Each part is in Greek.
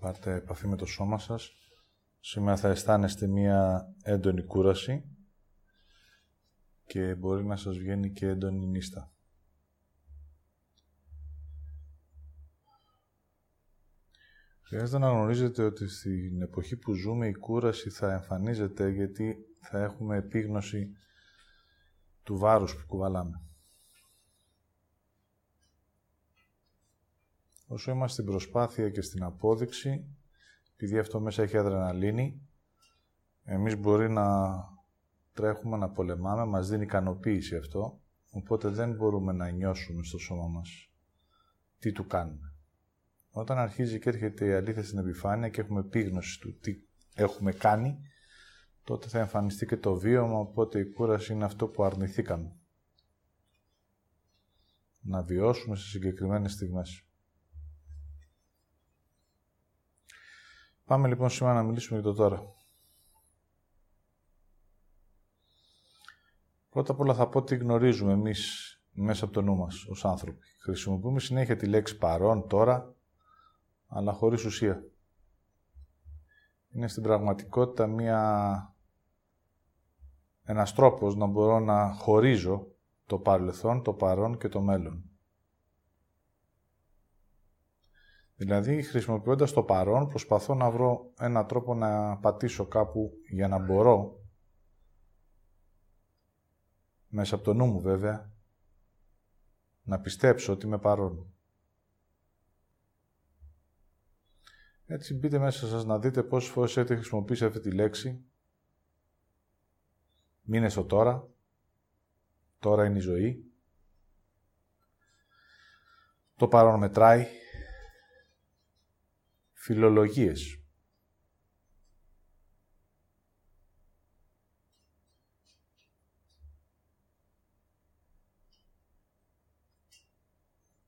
πάρτε επαφή με το σώμα σας. Σήμερα θα αισθάνεστε μία έντονη κούραση και μπορεί να σας βγαίνει και έντονη νύστα. Χρειάζεται να γνωρίζετε ότι στην εποχή που ζούμε η κούραση θα εμφανίζεται γιατί θα έχουμε επίγνωση του βάρους που κουβαλάμε. Όσο είμαστε στην προσπάθεια και στην απόδειξη, επειδή αυτό μέσα έχει αδρεναλίνη, εμείς μπορεί να τρέχουμε, να πολεμάμε, μας δίνει ικανοποίηση αυτό, οπότε δεν μπορούμε να νιώσουμε στο σώμα μας τι του κάνουμε. Όταν αρχίζει και έρχεται η αλήθεια στην επιφάνεια και έχουμε επίγνωση του τι έχουμε κάνει, τότε θα εμφανιστεί και το βίωμα, οπότε η κούραση είναι αυτό που αρνηθήκαμε. Να βιώσουμε σε συγκεκριμένες στιγμές. Πάμε λοιπόν σήμερα να μιλήσουμε για το τώρα. Πρώτα απ' όλα θα πω τι γνωρίζουμε εμείς μέσα από το νου μας ως άνθρωποι. Χρησιμοποιούμε συνέχεια τη λέξη παρόν, τώρα, αλλά χωρίς ουσία. Είναι στην πραγματικότητα μία... ένας τρόπος να μπορώ να χωρίζω το παρελθόν, το παρόν και το μέλλον. Δηλαδή, χρησιμοποιώντας το παρόν, προσπαθώ να βρω ένα τρόπο να πατήσω κάπου για να μπορώ, μέσα από το νου μου βέβαια, να πιστέψω ότι είμαι παρόν. Έτσι μπείτε μέσα σας να δείτε πόσες φορές έχετε χρησιμοποιήσει αυτή τη λέξη. Μείνε στο τώρα. Τώρα είναι η ζωή. Το παρόν μετράει. Φιλολογίες.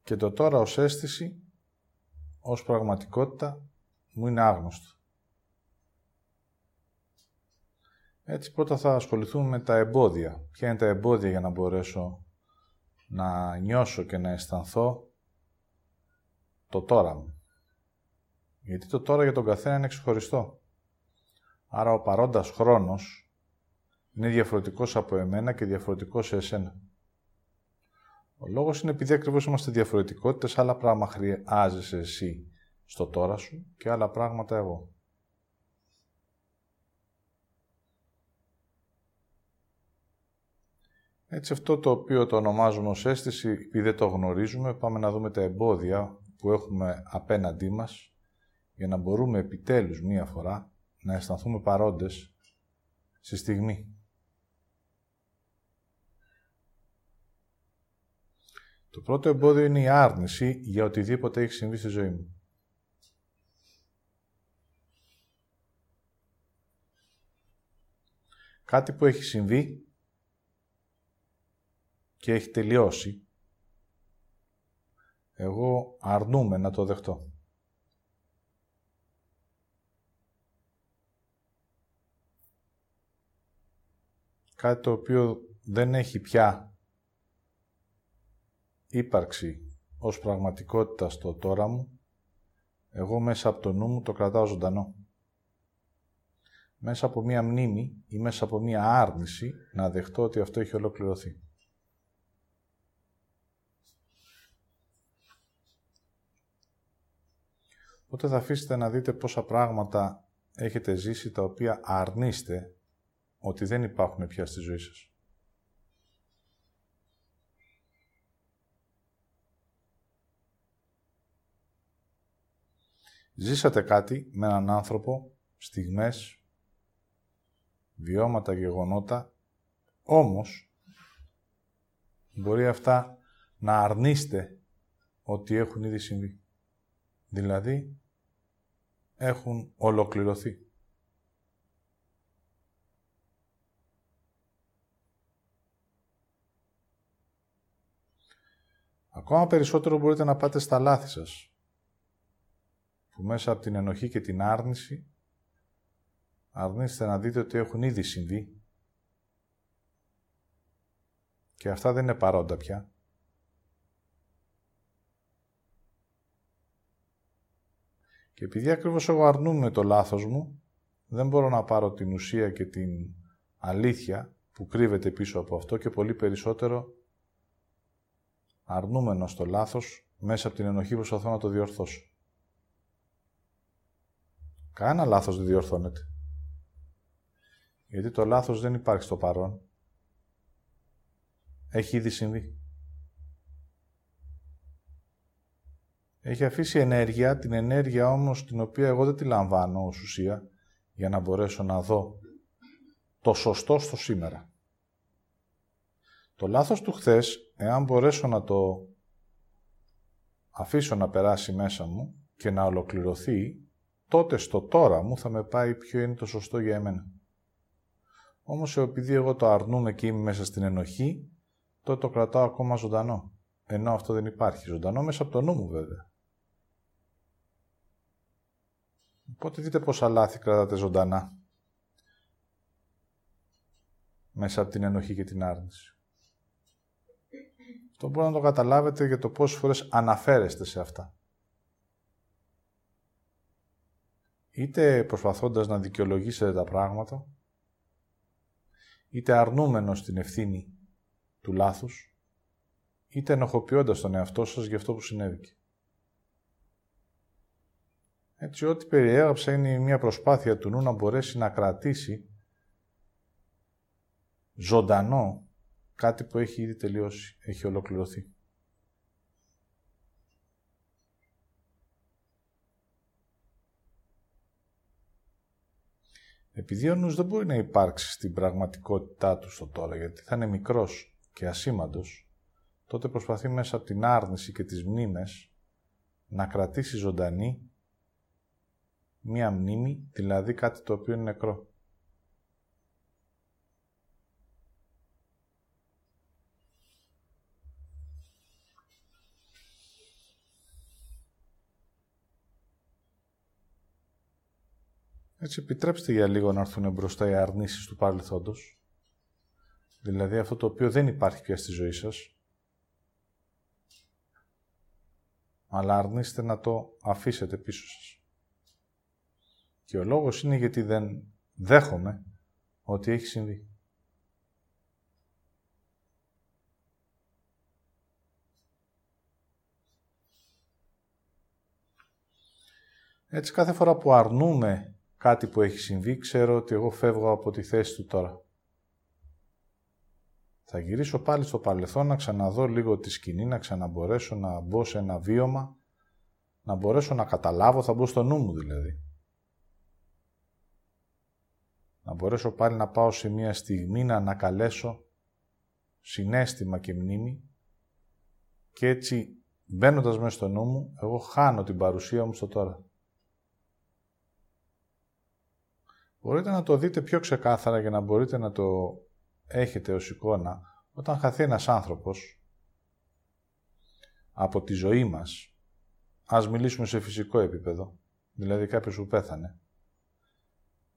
Και το τώρα ως αίσθηση, ως πραγματικότητα, μου είναι άγνωστο. Έτσι πρώτα θα ασχοληθούμε με τα εμπόδια. Ποια είναι τα εμπόδια για να μπορέσω να νιώσω και να αισθανθώ το τώρα μου; Γιατί το τώρα για τον καθένα είναι ξεχωριστό. Άρα ο παρόντας χρόνος είναι διαφορετικός από εμένα και διαφορετικός σε εσένα. Ο λόγος είναι επειδή ακριβώς είμαστε διαφορετικότητες, άλλα πράγματα χρειάζεσαι εσύ στο τώρα σου και άλλα πράγματα εγώ. Έτσι αυτό το οποίο το ονομάζουμε ως αίσθηση, επειδή δεν το γνωρίζουμε, πάμε να δούμε τα εμπόδια που έχουμε απέναντί μας για να μπορούμε επιτέλους μία φορά να αισθανθούμε παρόντες στη στιγμή. Το πρώτο εμπόδιο είναι η άρνηση για οτιδήποτε έχει συμβεί στη ζωή μου. Κάτι που έχει συμβεί και έχει τελειώσει, εγώ αρνούμαι να το δεχτώ. Κάτι το οποίο δεν έχει πια ύπαρξη ως πραγματικότητα στο τώρα μου, εγώ μέσα από το νου μου το κρατάω ζωντανό μέσα από μία μνήμη ή μέσα από μία άρνηση να δεχτώ ότι αυτό έχει ολοκληρωθεί. Οπότε θα αφήσετε να δείτε πόσα πράγματα έχετε ζήσει τα οποία αρνείστε ότι δεν υπάρχουν πια στη ζωή σας. Ζήσατε κάτι με έναν άνθρωπο, στιγμές, βιώματα, γεγονότα, όμως μπορεί αυτά να αρνείστε ότι έχουν ήδη συμβεί. Δηλαδή, έχουν ολοκληρωθεί. Ακόμα περισσότερο μπορείτε να πάτε στα λάθη σας, που μέσα από την ενοχή και την άρνηση αρνείστε να δείτε ότι έχουν ήδη συμβεί και αυτά δεν είναι παρόντα πια. Και επειδή ακριβώς εγώ αρνούμαι το λάθος μου, δεν μπορώ να πάρω την ουσία και την αλήθεια που κρύβεται πίσω από αυτό και πολύ περισσότερο αρνούμενο στο λάθος μέσα από την ενοχή προσπαθώ να το διορθώσω. Κανένα λάθος δεν διορθώνεται. Γιατί το λάθος δεν υπάρχει στο παρόν. Έχει ήδη συμβεί. Έχει αφήσει ενέργεια, την ενέργεια όμως την οποία εγώ δεν τη λαμβάνω ως ουσία, για να μπορέσω να δω το σωστό στο σήμερα. Το λάθος του χθες, εάν μπορέσω να το αφήσω να περάσει μέσα μου και να ολοκληρωθεί, τότε στο τώρα μου θα με πάει ποιο είναι το σωστό για εμένα. Όμως επειδή εγώ το αρνούμαι και είμαι μέσα στην ενοχή, τότε το κρατάω ακόμα ζωντανό. Ενώ αυτό δεν υπάρχει. Ζωντανό μέσα από το νου μου βέβαια. Οπότε δείτε πόσα λάθη κρατάτε ζωντανά. Μέσα από την ενοχή και την άρνηση. Αυτό μπορεί να το καταλάβετε για το πόσες φορές αναφέρεστε σε αυτά. Είτε προσπαθώντας να δικαιολογήσετε τα πράγματα, είτε αρνούμενος την ευθύνη του λάθους, είτε ενοχοποιώντας τον εαυτό σας για αυτό που συνέβηκε. Έτσι, ό,τι περιέγραψα είναι μια προσπάθεια του νου να μπορέσει να κρατήσει ζωντανό κάτι που έχει ήδη τελειώσει, έχει ολοκληρωθεί. Επειδή ο νους δεν μπορεί να υπάρξει στην πραγματικότητά του στο τώρα, γιατί θα είναι μικρός και ασήμαντος, τότε προσπαθεί μέσα από την άρνηση και τις μνήμες να κρατήσει ζωντανή μία μνήμη, δηλαδή κάτι το οποίο είναι νεκρό. Έτσι επιτρέψτε για λίγο να έρθουν μπροστά οι αρνήσεις του παρελθόντος. Δηλαδή αυτό το οποίο δεν υπάρχει πια στη ζωή σας. Αλλά αρνείστε να το αφήσετε πίσω σας. Και ο λόγος είναι γιατί δεν δέχομαι ότι έχει συμβεί. Έτσι κάθε φορά που αρνούμε κάτι που έχει συμβεί, ξέρω ότι εγώ φεύγω από τη θέση του τώρα. Θα γυρίσω πάλι στο παρελθόν να ξαναδώ λίγο τη σκηνή, να ξαναμπορέσω να μπω σε ένα βίωμα, να μπορέσω να καταλάβω, θα μπω στο νου μου δηλαδή. Να μπορέσω πάλι να πάω σε μια στιγμή να ανακαλέσω συνέστημα και μνήμη και έτσι μπαίνοντας μέσα στο νου μου, εγώ χάνω την παρουσία μου στο τώρα. Μπορείτε να το δείτε πιο ξεκάθαρα για να μπορείτε να το έχετε ως εικόνα όταν χαθεί ένας άνθρωπος από τη ζωή μας, ας μιλήσουμε σε φυσικό επίπεδο, δηλαδή κάποιος που πέθανε.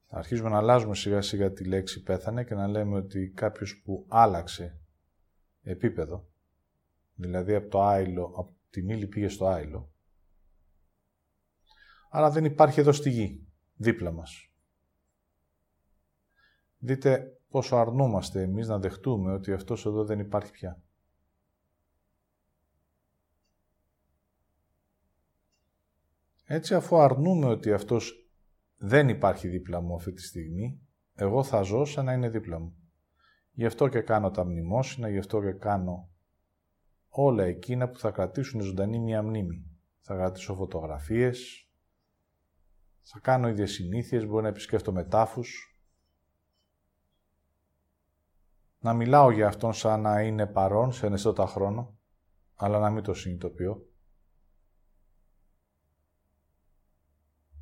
Θα αρχίσουμε να αλλάζουμε σιγά σιγά τη λέξη πέθανε και να λέμε ότι κάποιος που άλλαξε επίπεδο, δηλαδή από το άϊλο, από τη μήλη πήγε στο άϊλο, άρα δεν υπάρχει εδώ στη γη, δίπλα μας. Δείτε πόσο αρνούμαστε εμείς να δεχτούμε ότι αυτός εδώ δεν υπάρχει πια. Έτσι αφού αρνούμε ότι αυτός δεν υπάρχει δίπλα μου αυτή τη στιγμή, εγώ θα ζω σαν να είναι δίπλα μου. Γι' αυτό και κάνω τα μνημόσυνα, γι' αυτό και κάνω όλα εκείνα που θα κρατήσουν ζωντανή μια μνήμη. Θα κρατήσω φωτογραφίες, θα κάνω ίδιες συνήθειες, μπορεί να επισκέφτομαι τάφους, να μιλάω για αυτόν σαν να είναι παρόν σε ενεστώτα χρόνο, αλλά να μην το συνειδητοποιώ.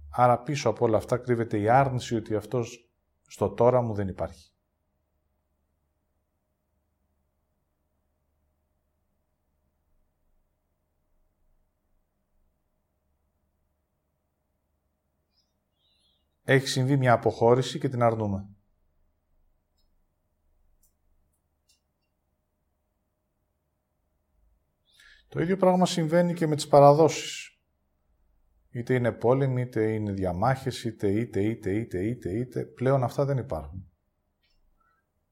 Άρα πίσω από όλα αυτά κρύβεται η άρνηση ότι αυτός στο τώρα μου δεν υπάρχει. Έχει συμβεί μια αποχώρηση και την αρνούμε. Το ίδιο πράγμα συμβαίνει και με τις παραδόσεις. Είτε είναι πόλεμοι, είτε είναι διαμάχες, είτε, είτε, είτε, είτε, είτε, είτε. Πλέον αυτά δεν υπάρχουν.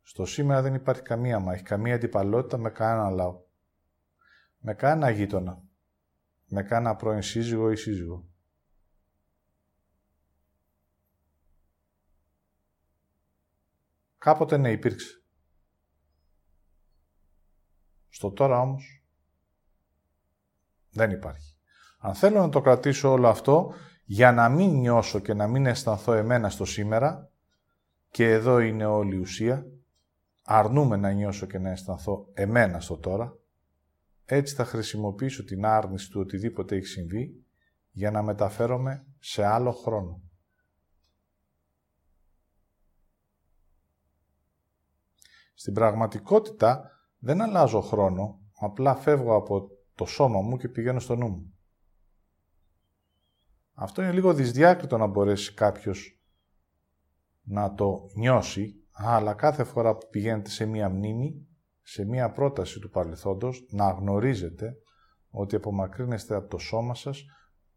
Στο σήμερα δεν υπάρχει καμία μάχη, καμία αντιπαλότητα με κανένα λαό. Με κανένα γείτονα. Με κανένα πρώην σύζυγο ή σύζυγο. Κάποτε ναι, υπήρξε. Στο τώρα όμως δεν υπάρχει. Αν θέλω να το κρατήσω όλο αυτό, για να μην νιώσω και να μην αισθανθώ εμένα στο σήμερα, και εδώ είναι όλη η ουσία, αρνούμε να νιώσω και να αισθανθώ εμένα στο τώρα, έτσι θα χρησιμοποιήσω την άρνηση του οτιδήποτε έχει συμβεί για να μεταφέρομαι σε άλλο χρόνο. Στην πραγματικότητα δεν αλλάζω χρόνο, απλά φεύγω από το σώμα μου και πηγαίνω στο νου μου. Αυτό είναι λίγο δυσδιάκριτο να μπορέσει κάποιος να το νιώσει, αλλά κάθε φορά που πηγαίνετε σε μία μνήμη, σε μία πρόταση του παρελθόντος, να γνωρίζετε ότι απομακρύνεστε από το σώμα σας,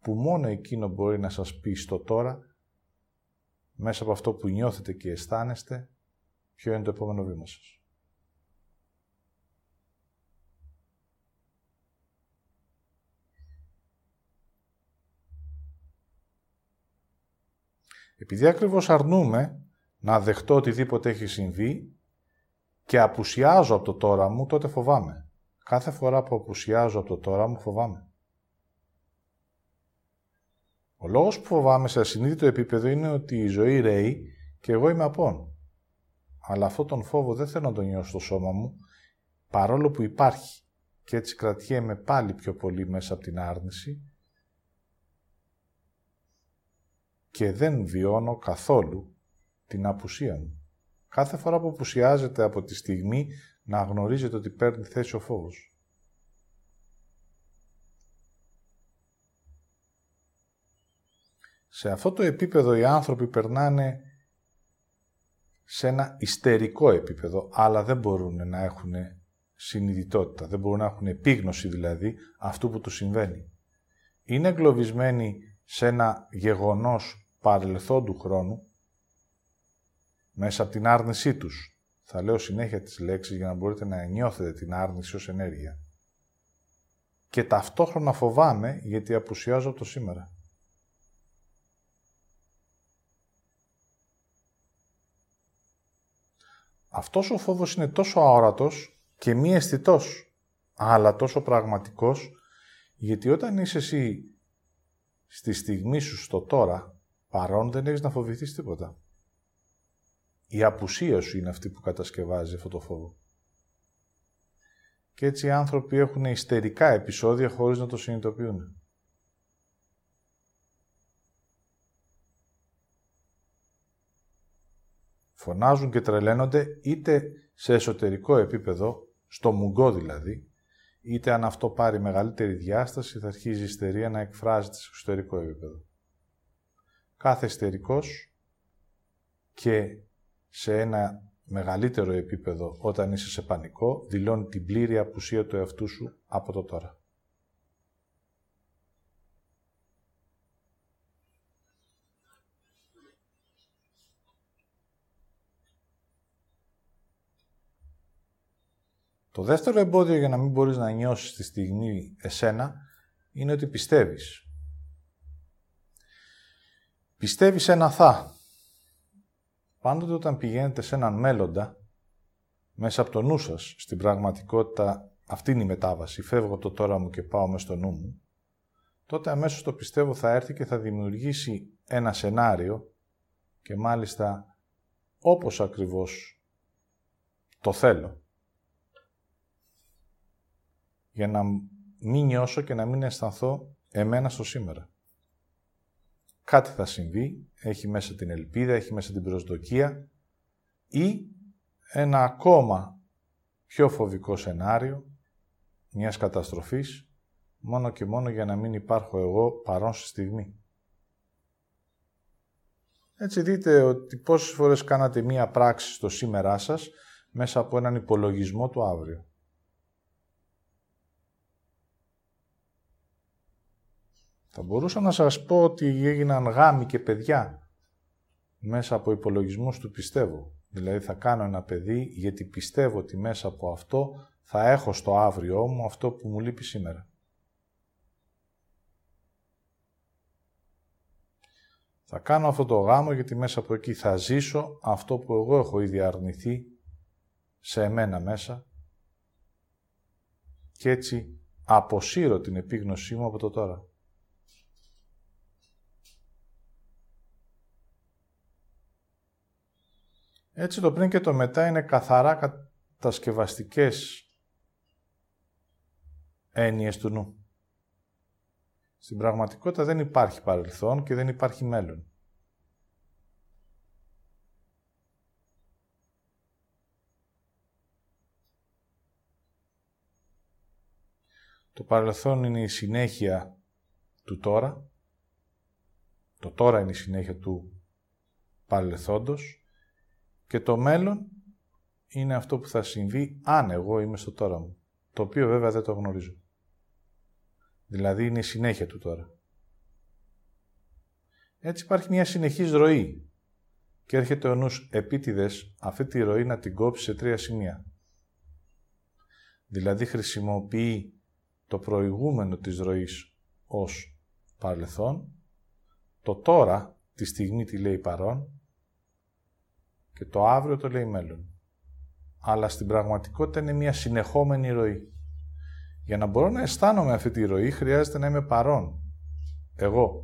που μόνο εκείνο μπορεί να σας πει στο τώρα, μέσα από αυτό που νιώθετε και αισθάνεστε, ποιο είναι το επόμενο βήμα σας. Επειδή ακριβώς αρνούμε να δεχτώ οτιδήποτε έχει συμβεί και απουσιάζω από το τώρα μου, τότε φοβάμαι. Κάθε φορά που απουσιάζω από το τώρα μου, φοβάμαι. Ο λόγος που φοβάμαι σε ασυνείδητο επίπεδο είναι ότι η ζωή ρέει και εγώ είμαι απόν. Αλλά αυτόν τον φόβο δεν θέλω να τον νιώσω στο σώμα μου, παρόλο που υπάρχει. Και έτσι κρατιέμαι πάλι πιο πολύ μέσα από την άρνηση και δεν βιώνω καθόλου την απουσία μου. Κάθε φορά που απουσιάζεται από τη στιγμή να γνωρίζετε ότι παίρνει θέση ο φόβος. Σε αυτό το επίπεδο οι άνθρωποι περνάνε σε ένα ιστερικό επίπεδο, αλλά δεν μπορούν να έχουν συνειδητότητα, δεν μπορούν να έχουν επίγνωση δηλαδή αυτού που του συμβαίνει. Είναι εγκλωβισμένοι σε ένα γεγονός παρελθόντου χρόνου, μέσα από την άρνησή τους. Θα λέω συνέχεια τις λέξεις για να μπορείτε να νιώθετε την άρνηση ως ενέργεια. Και ταυτόχρονα φοβάμαι γιατί απουσιάζω από το σήμερα. Αυτός ο φόβος είναι τόσο αόρατος και μη αισθητός, αλλά τόσο πραγματικός, γιατί όταν είσαι εσύ στη στιγμή σου στο τώρα, παρόν δεν έχεις να φοβηθείς τίποτα. Η απουσία σου είναι αυτή που κατασκευάζει αυτό το φόβο. Και έτσι οι άνθρωποι έχουν ιστερικά επεισόδια χωρίς να το συνειδητοποιούν. Φωνάζουν και τρελαίνονται είτε σε εσωτερικό επίπεδο, στο μουγκό δηλαδή, είτε αν αυτό πάρει μεγαλύτερη διάσταση θα αρχίζει η ιστερία να εκφράζεται σε εξωτερικό επίπεδο κάθε εστερικός και σε ένα μεγαλύτερο επίπεδο όταν είσαι σε πανικό, δηλώνει την πλήρη απουσία του εαυτού σου από το τώρα. Το δεύτερο εμπόδιο για να μην μπορείς να νιώσεις τη στιγμή εσένα είναι ότι πιστεύεις. Πιστεύεις ένα θα. Πάντοτε όταν πηγαίνετε σε έναν μέλλοντα, μέσα από το νου σας, στην πραγματικότητα αυτή είναι η μετάβαση, φεύγω από το τώρα μου και πάω μέσα στο νου μου, τότε αμέσως το πιστεύω θα έρθει και θα δημιουργήσει ένα σενάριο και μάλιστα όπως ακριβώς το θέλω. Για να μην νιώσω και να μην αισθανθώ εμένα στο σήμερα κάτι θα συμβεί, έχει μέσα την ελπίδα, έχει μέσα την προσδοκία ή ένα ακόμα πιο φοβικό σενάριο μιας καταστροφής μόνο και μόνο για να μην υπάρχω εγώ παρόν στη στιγμή. Έτσι δείτε ότι πόσες φορές κάνατε μία πράξη στο σήμερά σας μέσα από έναν υπολογισμό του αύριο. Θα μπορούσα να σας πω ότι έγιναν γάμοι και παιδιά μέσα από υπολογισμούς του πιστεύω. Δηλαδή θα κάνω ένα παιδί γιατί πιστεύω ότι μέσα από αυτό θα έχω στο αύριό μου αυτό που μου λείπει σήμερα. Θα κάνω αυτό το γάμο γιατί μέσα από εκεί θα ζήσω αυτό που εγώ έχω ήδη αρνηθεί σε εμένα μέσα και έτσι αποσύρω την επίγνωσή μου από το τώρα. Έτσι το πριν και το μετά είναι καθαρά κατασκευαστικές έννοιες του νου. Στην πραγματικότητα δεν υπάρχει παρελθόν και δεν υπάρχει μέλλον. Το παρελθόν είναι η συνέχεια του τώρα. Το τώρα είναι η συνέχεια του παρελθόντος. Και το μέλλον είναι αυτό που θα συμβεί αν εγώ είμαι στο τώρα μου. Το οποίο βέβαια δεν το γνωρίζω. Δηλαδή είναι η συνέχεια του τώρα. Έτσι υπάρχει μια συνεχής ροή και έρχεται ο νους επίτηδες αυτή τη ροή να την κόψει σε τρία σημεία. Δηλαδή χρησιμοποιεί το προηγούμενο της ροής ως παρελθόν, το τώρα, τη στιγμή τη λέει παρόν και το αύριο το λέει μέλλον. Αλλά στην πραγματικότητα είναι μια συνεχόμενη ροή. Για να μπορώ να αισθάνομαι αυτή τη ροή χρειάζεται να είμαι παρόν. Εγώ.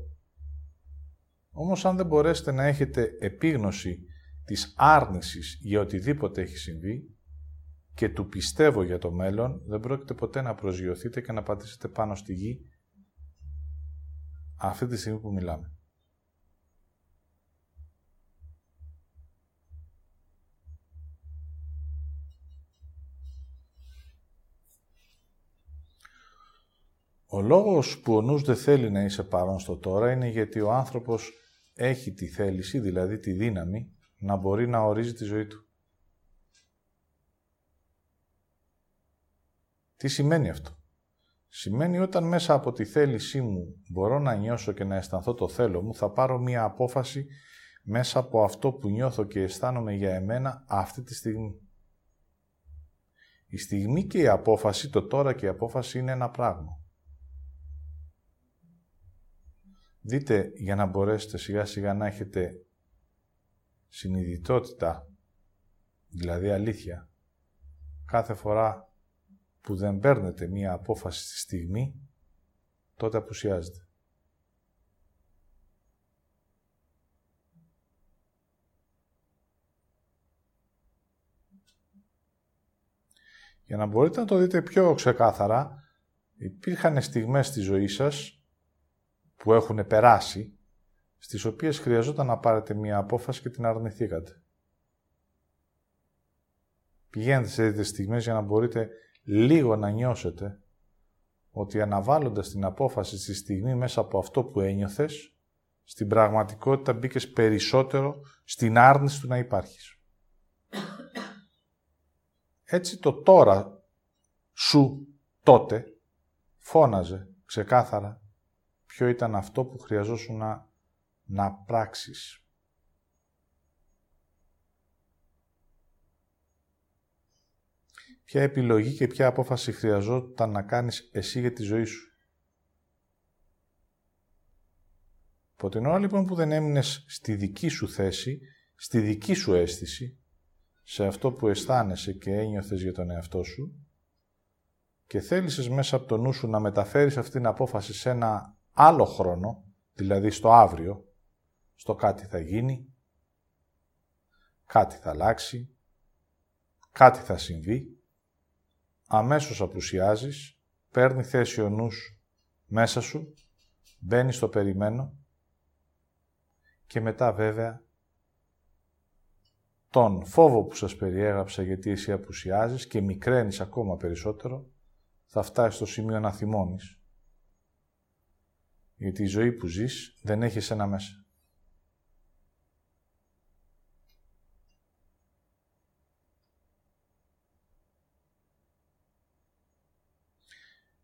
Όμως αν δεν μπορέσετε να έχετε επίγνωση της άρνησης για οτιδήποτε έχει συμβεί και του πιστεύω για το μέλλον, δεν πρόκειται ποτέ να προσγειωθείτε και να πατήσετε πάνω στη γη αυτή τη στιγμή που μιλάμε. Ο λόγος που ο νους δεν θέλει να είσαι παρόν στο τώρα είναι γιατί ο άνθρωπος έχει τη θέληση, δηλαδή τη δύναμη, να μπορεί να ορίζει τη ζωή του. Τι σημαίνει αυτό; Σημαίνει όταν μέσα από τη θέλησή μου μπορώ να νιώσω και να αισθανθώ το θέλω μου, θα πάρω μία απόφαση μέσα από αυτό που νιώθω και αισθάνομαι για εμένα αυτή τη στιγμή. Η στιγμή και η απόφαση, το τώρα και η απόφαση είναι ένα πράγμα. Δείτε για να μπορέσετε σιγά σιγά να έχετε συνειδητότητα, δηλαδή αλήθεια, κάθε φορά που δεν παίρνετε μία απόφαση στη στιγμή, τότε απουσιάζετε. Για να μπορείτε να το δείτε πιο ξεκάθαρα, υπήρχαν στιγμές στη ζωή σας που έχουν περάσει, στις οποίες χρειαζόταν να πάρετε μία απόφαση και την αρνηθήκατε. Πηγαίνετε σε τέτοιες στιγμές για να μπορείτε λίγο να νιώσετε ότι αναβάλλοντας την απόφαση στη στιγμή μέσα από αυτό που ένιωθες, στην πραγματικότητα μπήκες περισσότερο στην άρνηση του να υπάρχεις. Έτσι το τώρα σου τότε φώναζε ξεκάθαρα ποιο ήταν αυτό που χρειαζόσουν να, να πράξεις. Ποια επιλογή και ποια απόφαση χρειαζόταν να κάνεις εσύ για τη ζωή σου. Από την ώρα λοιπόν που δεν έμεινες στη δική σου θέση, στη δική σου αίσθηση, σε αυτό που αισθάνεσαι και ένιωθες για τον εαυτό σου και θέλησες μέσα από το νου σου να μεταφέρεις αυτή την απόφαση σε ένα άλλο χρόνο, δηλαδή στο αύριο, στο κάτι θα γίνει, κάτι θα αλλάξει, κάτι θα συμβεί, αμέσως απουσιάζεις, παίρνει θέση ο νους μέσα σου, μπαίνεις στο περιμένω και μετά βέβαια τον φόβο που σας περιέγραψα γιατί εσύ απουσιάζεις και μικραίνεις ακόμα περισσότερο, θα φτάσεις στο σημείο να θυμώνεις γιατί η ζωή που ζεις δεν έχει εσένα μέσα.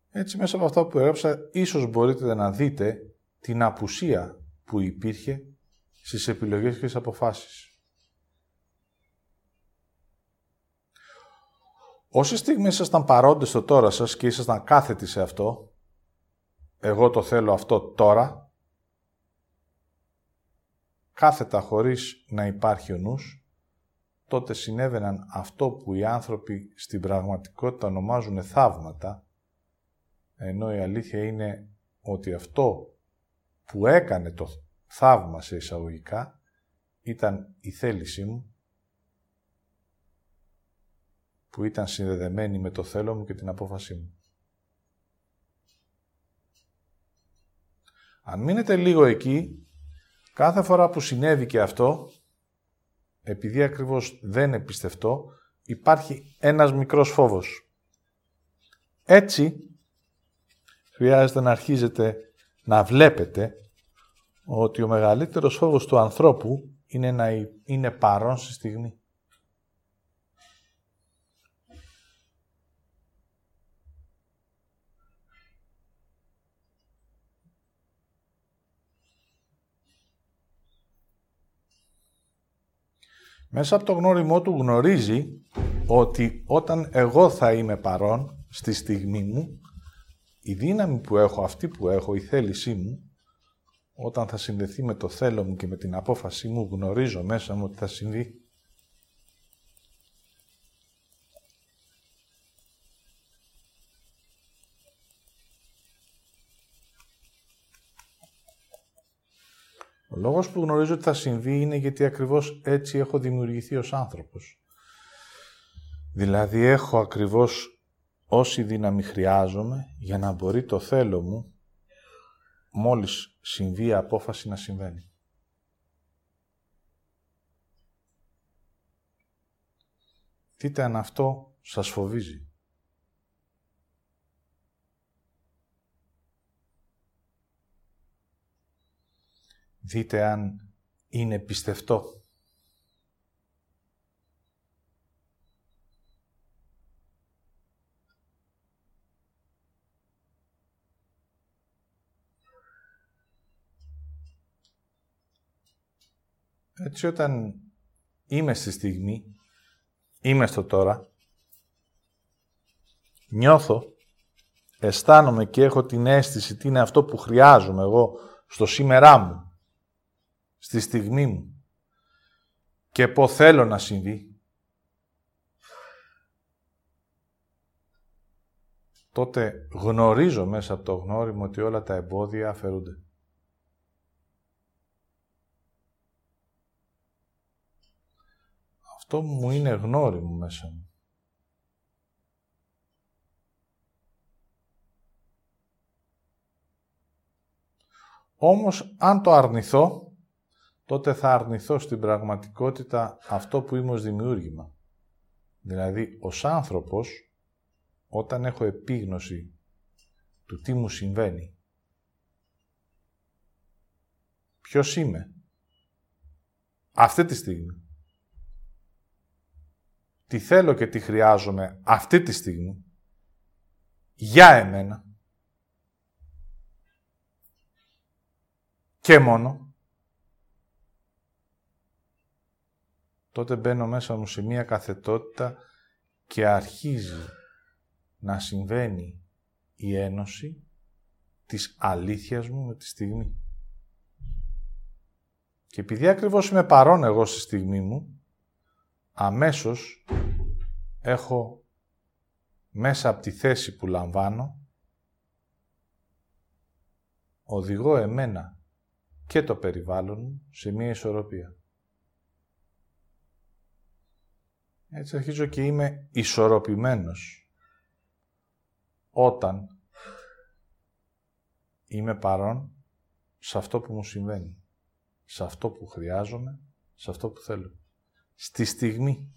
Έτσι, μέσα από αυτά που έγραψα, ίσως μπορείτε να δείτε την απουσία που υπήρχε στις επιλογές και στις αποφάσεις. Όση στιγμή ήσασταν παρόντες στο τώρα σας και ήσασταν κάθετοι σε αυτό, εγώ το θέλω αυτό τώρα, κάθετα χωρίς να υπάρχει ο νους, τότε συνέβαιναν αυτό που οι άνθρωποι στην πραγματικότητα ονομάζουν θαύματα, ενώ η αλήθεια είναι ότι αυτό που έκανε το θαύμα σε εισαγωγικά ήταν η θέλησή μου που ήταν συνδεδεμένη με το θέλω μου και την απόφασή μου. Αν μείνετε λίγο εκεί, κάθε φορά που συνέβη και αυτό, επειδή ακριβώς δεν εμπιστευτώ, υπάρχει ένας μικρός φόβος. Έτσι, χρειάζεται να αρχίζετε να βλέπετε ότι ο μεγαλύτερος φόβος του ανθρώπου είναι να είναι παρόν στη στιγμή. Μέσα από το γνώριμό του γνωρίζει ότι όταν εγώ θα είμαι παρόν στη στιγμή μου, η δύναμη που έχω, αυτή που έχω, η θέλησή μου, όταν θα συνδεθεί με το θέλω μου και με την απόφασή μου, γνωρίζω μέσα μου ότι θα συμβεί. Ο λόγος που γνωρίζω ότι θα συμβεί είναι γιατί ακριβώς έτσι έχω δημιουργηθεί ως άνθρωπος. Δηλαδή έχω ακριβώς όση δύναμη χρειάζομαι για να μπορεί το θέλω μου μόλις συμβεί η απόφαση να συμβαίνει. Δείτε αν αυτό σας φοβίζει; Δείτε αν είναι πιστευτό. Έτσι όταν είμαι στη στιγμή, είμαι στο τώρα, νιώθω, αισθάνομαι και έχω την αίσθηση τι είναι αυτό που χρειάζομαι εγώ στο σήμερά μου, στη στιγμή μου και πώς θέλω να συμβεί, τότε γνωρίζω μέσα από το γνώριμο ότι όλα τα εμπόδια αφαιρούνται. Αυτό μου είναι γνώριμο μέσα μου. Όμως, αν το αρνηθώ, τότε θα αρνηθώ στην πραγματικότητα αυτό που είμαι ως δημιούργημα. Δηλαδή, ως άνθρωπος, όταν έχω επίγνωση του τι μου συμβαίνει, ποιος είμαι, αυτή τη στιγμή, τι θέλω και τι χρειάζομαι αυτή τη στιγμή, για εμένα, και μόνο, τότε μπαίνω μέσα μου σε μία καθετότητα και αρχίζει να συμβαίνει η ένωση της αλήθειας μου με τη στιγμή. Και επειδή ακριβώς είμαι παρόν εγώ στη στιγμή μου, αμέσως έχω μέσα από τη θέση που λαμβάνω, οδηγώ εμένα και το περιβάλλον μου σε μία ισορροπία. Έτσι αρχίζω και είμαι ισορροπημένος. Όταν είμαι παρόν σε αυτό που μου συμβαίνει. Σε αυτό που χρειάζομαι, σε αυτό που θέλω. Στη στιγμή.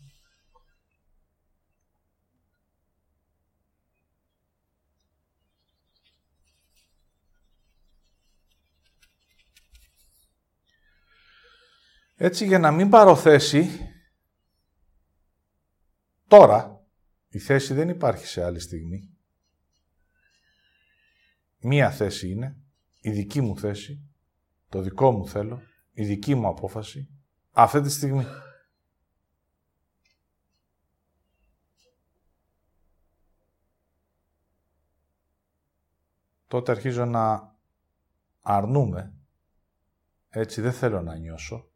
Έτσι για να μην πάρω θέση, Τώρα, η θέση δεν υπάρχει σε άλλη στιγμή. Μία θέση είναι η δική μου θέση, το δικό μου θέλω, η δική μου απόφαση, αυτή τη στιγμή. τότε αρχίζω να αρνούμε. Έτσι δεν θέλω να νιώσω.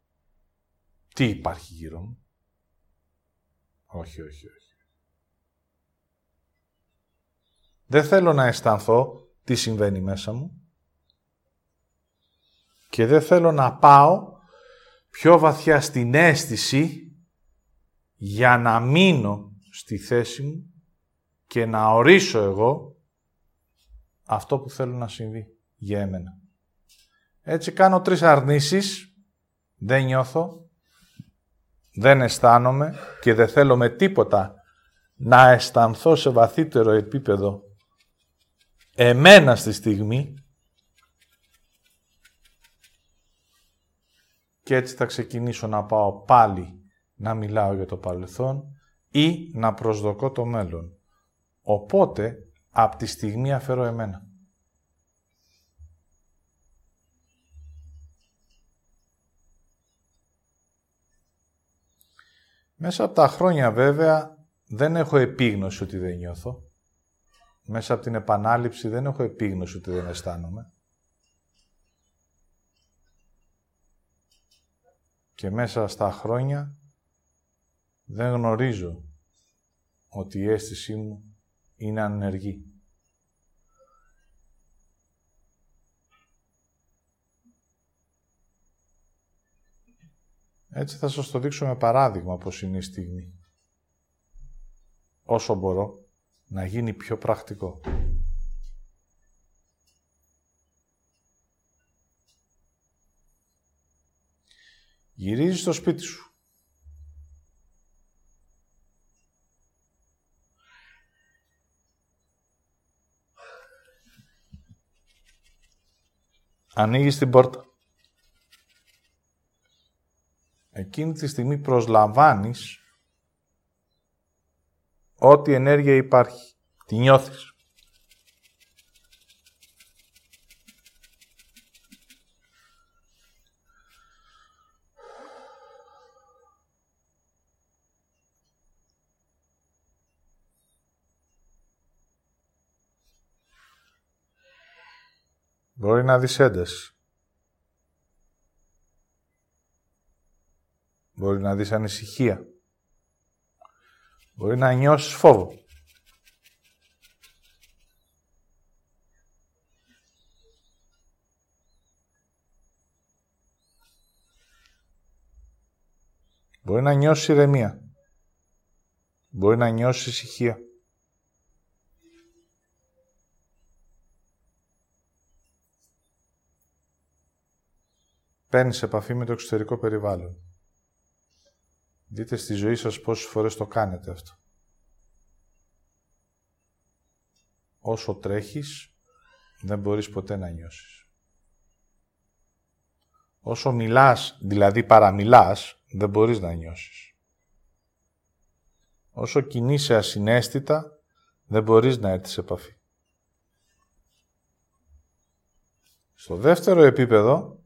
Τι υπάρχει γύρω μου. Όχι, όχι, όχι. Δεν θέλω να αισθανθώ τι συμβαίνει μέσα μου. Και δεν θέλω να πάω πιο βαθιά στην αίσθηση για να μείνω στη θέση μου και να ορίσω εγώ αυτό που θέλω να συμβεί για εμένα. Έτσι κάνω τρεις αρνήσεις, δεν νιώθω, δεν αισθάνομαι και δεν θέλω με τίποτα να αισθανθώ σε βαθύτερο επίπεδο εμένα στη στιγμή και έτσι θα ξεκινήσω να πάω πάλι να μιλάω για το παρελθόν ή να προσδοκώ το μέλλον. Οπότε από τη στιγμή αφαιρώ εμένα. Μέσα από τα χρόνια βέβαια δεν έχω επίγνωση ότι δεν νιώθω. Μέσα από την επανάληψη δεν έχω επίγνωση ότι δεν αισθάνομαι. Και μέσα στα χρόνια δεν γνωρίζω ότι η αίσθησή μου είναι ανεργή. Έτσι θα σας το δείξω με παράδειγμα πώς είναι η στιγμή. Όσο μπορώ να γίνει πιο πρακτικό. Γυρίζεις στο σπίτι σου. Ανοίγεις την πόρτα. Εκείνη τη στιγμή προσλαμβάνεις ό,τι ενέργεια υπάρχει. Τη νιώθεις. Μπορεί να δεις ένταση. Μπορεί να δεις ανησυχία. Μπορεί να νιώσεις φόβο. Μπορεί να νιώσεις ηρεμία. Μπορεί να νιώσεις ησυχία. Παίρνεις επαφή με το εξωτερικό περιβάλλον. Δείτε στη ζωή σας πόσες φορές το κάνετε αυτό. Όσο τρέχεις, δεν μπορείς ποτέ να νιώσεις. Όσο μιλάς, δηλαδή παραμιλάς, δεν μπορείς να νιώσεις. Όσο κινείσαι ασυναίσθητα, δεν μπορείς να έρθεις σε επαφή. Στο δεύτερο επίπεδο,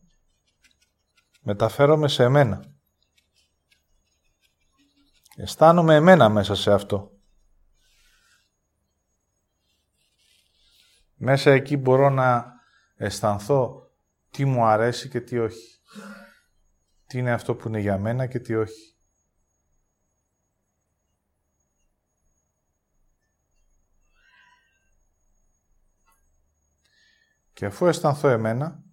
μεταφέρομαι σε εμένα. Αισθάνομαι εμένα μέσα σε αυτό. Μέσα εκεί μπορώ να αισθανθώ τι μου αρέσει και τι όχι. Τι είναι αυτό που είναι για μένα και τι όχι. Και αφού αισθανθώ εμένα,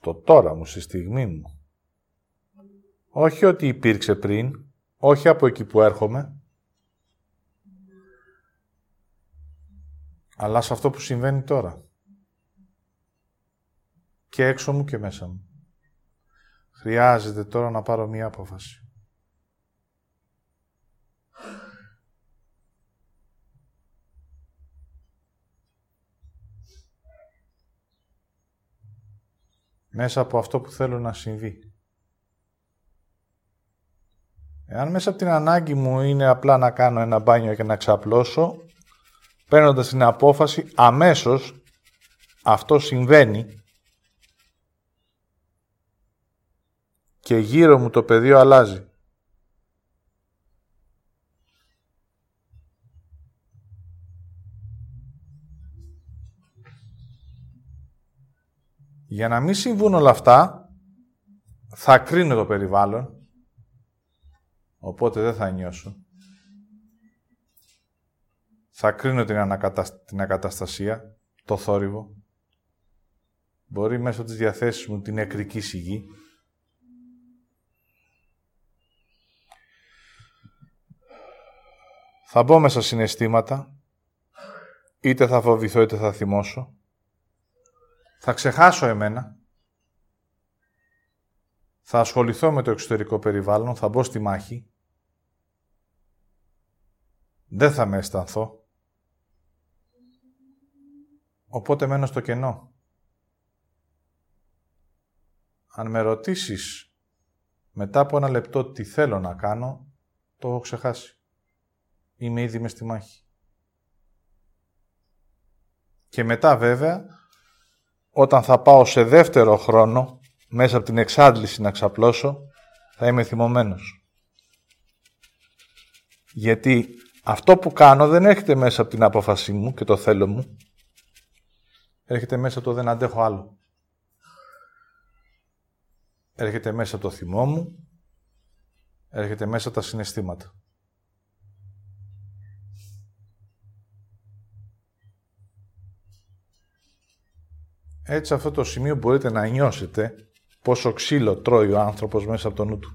στο τώρα μου, στη στιγμή μου. Όχι ότι υπήρξε πριν, όχι από εκεί που έρχομαι, αλλά σε αυτό που συμβαίνει τώρα. Και έξω μου και μέσα μου. Χρειάζεται τώρα να πάρω μία απόφαση. Μέσα από αυτό που θέλω να συμβεί. Εάν μέσα από την ανάγκη μου είναι απλά να κάνω ένα μπάνιο και να ξαπλώσω, παίρνοντας την απόφαση, αμέσως αυτό συμβαίνει και γύρω μου το πεδίο αλλάζει. Για να μην συμβούν όλα αυτά, θα κρίνω το περιβάλλον, οπότε δεν θα νιώσω. Θα κρίνω την, την ακαταστασία, το θόρυβο. Μπορεί μέσω της διαθέσης μου την νεκρική σιγή. Θα μπω μέσα συναισθήματα, είτε θα φοβηθώ είτε θα θυμώσω. Θα ξεχάσω εμένα. Θα ασχοληθώ με το εξωτερικό περιβάλλον, θα μπω στη μάχη. Δεν θα με αισθανθώ. Οπότε μένω στο κενό. Αν με ρωτήσεις μετά από ένα λεπτό τι θέλω να κάνω, το έχω ξεχάσει. Είμαι ήδη μες στη μάχη. Και μετά βέβαια όταν θα πάω σε δεύτερο χρόνο, μέσα από την εξάντληση να ξαπλώσω, θα είμαι θυμωμένος. Γιατί αυτό που κάνω δεν έρχεται μέσα από την απόφασή μου και το θέλω μου. Έρχεται μέσα από το δεν αντέχω άλλο. Έρχεται μέσα από το θυμό μου. Έρχεται μέσα από τα συναισθήματα. Έτσι σε αυτό το σημείο μπορείτε να νιώσετε πόσο ξύλο τρώει ο άνθρωπος μέσα από το νου του.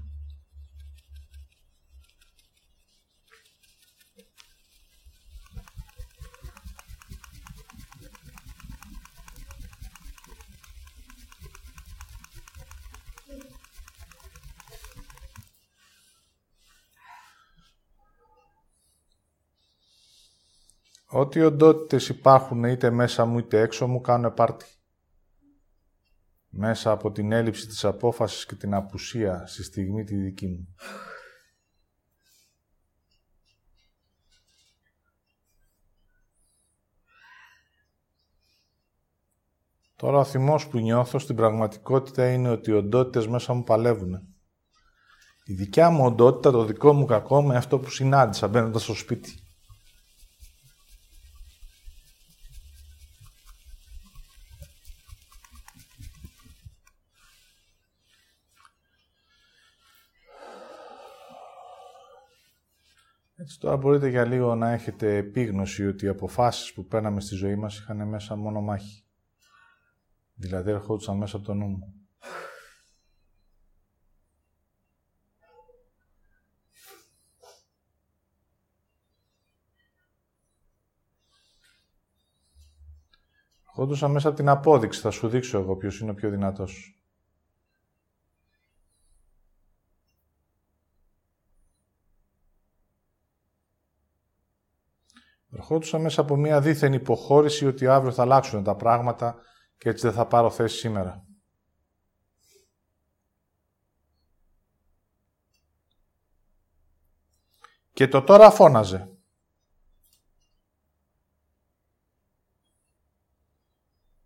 Ό,τι οντότητες υπάρχουν είτε μέσα μου είτε έξω μου κάνουν πάρτι μέσα από την έλλειψη της απόφασης και την απουσία στη στιγμή τη δική μου. Τώρα ο θυμός που νιώθω στην πραγματικότητα είναι ότι οι οντότητες μέσα μου παλεύουν. Η δικιά μου οντότητα, το δικό μου κακό με αυτό που συνάντησα μπαίνοντας στο σπίτι. Έτσι τώρα μπορείτε για λίγο να έχετε επίγνωση ότι οι αποφάσεις που παίρναμε στη ζωή μας είχαν μέσα μόνο μάχη. Δηλαδή ερχόντουσαν μέσα από το νου μου. Ερχόντουσαν μέσα από την απόδειξη. Θα σου δείξω εγώ ποιος είναι ο πιο δυνατός. Ερχόντουσα μέσα από μια δίθεν υποχώρηση ότι αύριο θα αλλάξουν τα πράγματα και έτσι δεν θα πάρω θέση σήμερα. Και το τώρα φώναζε.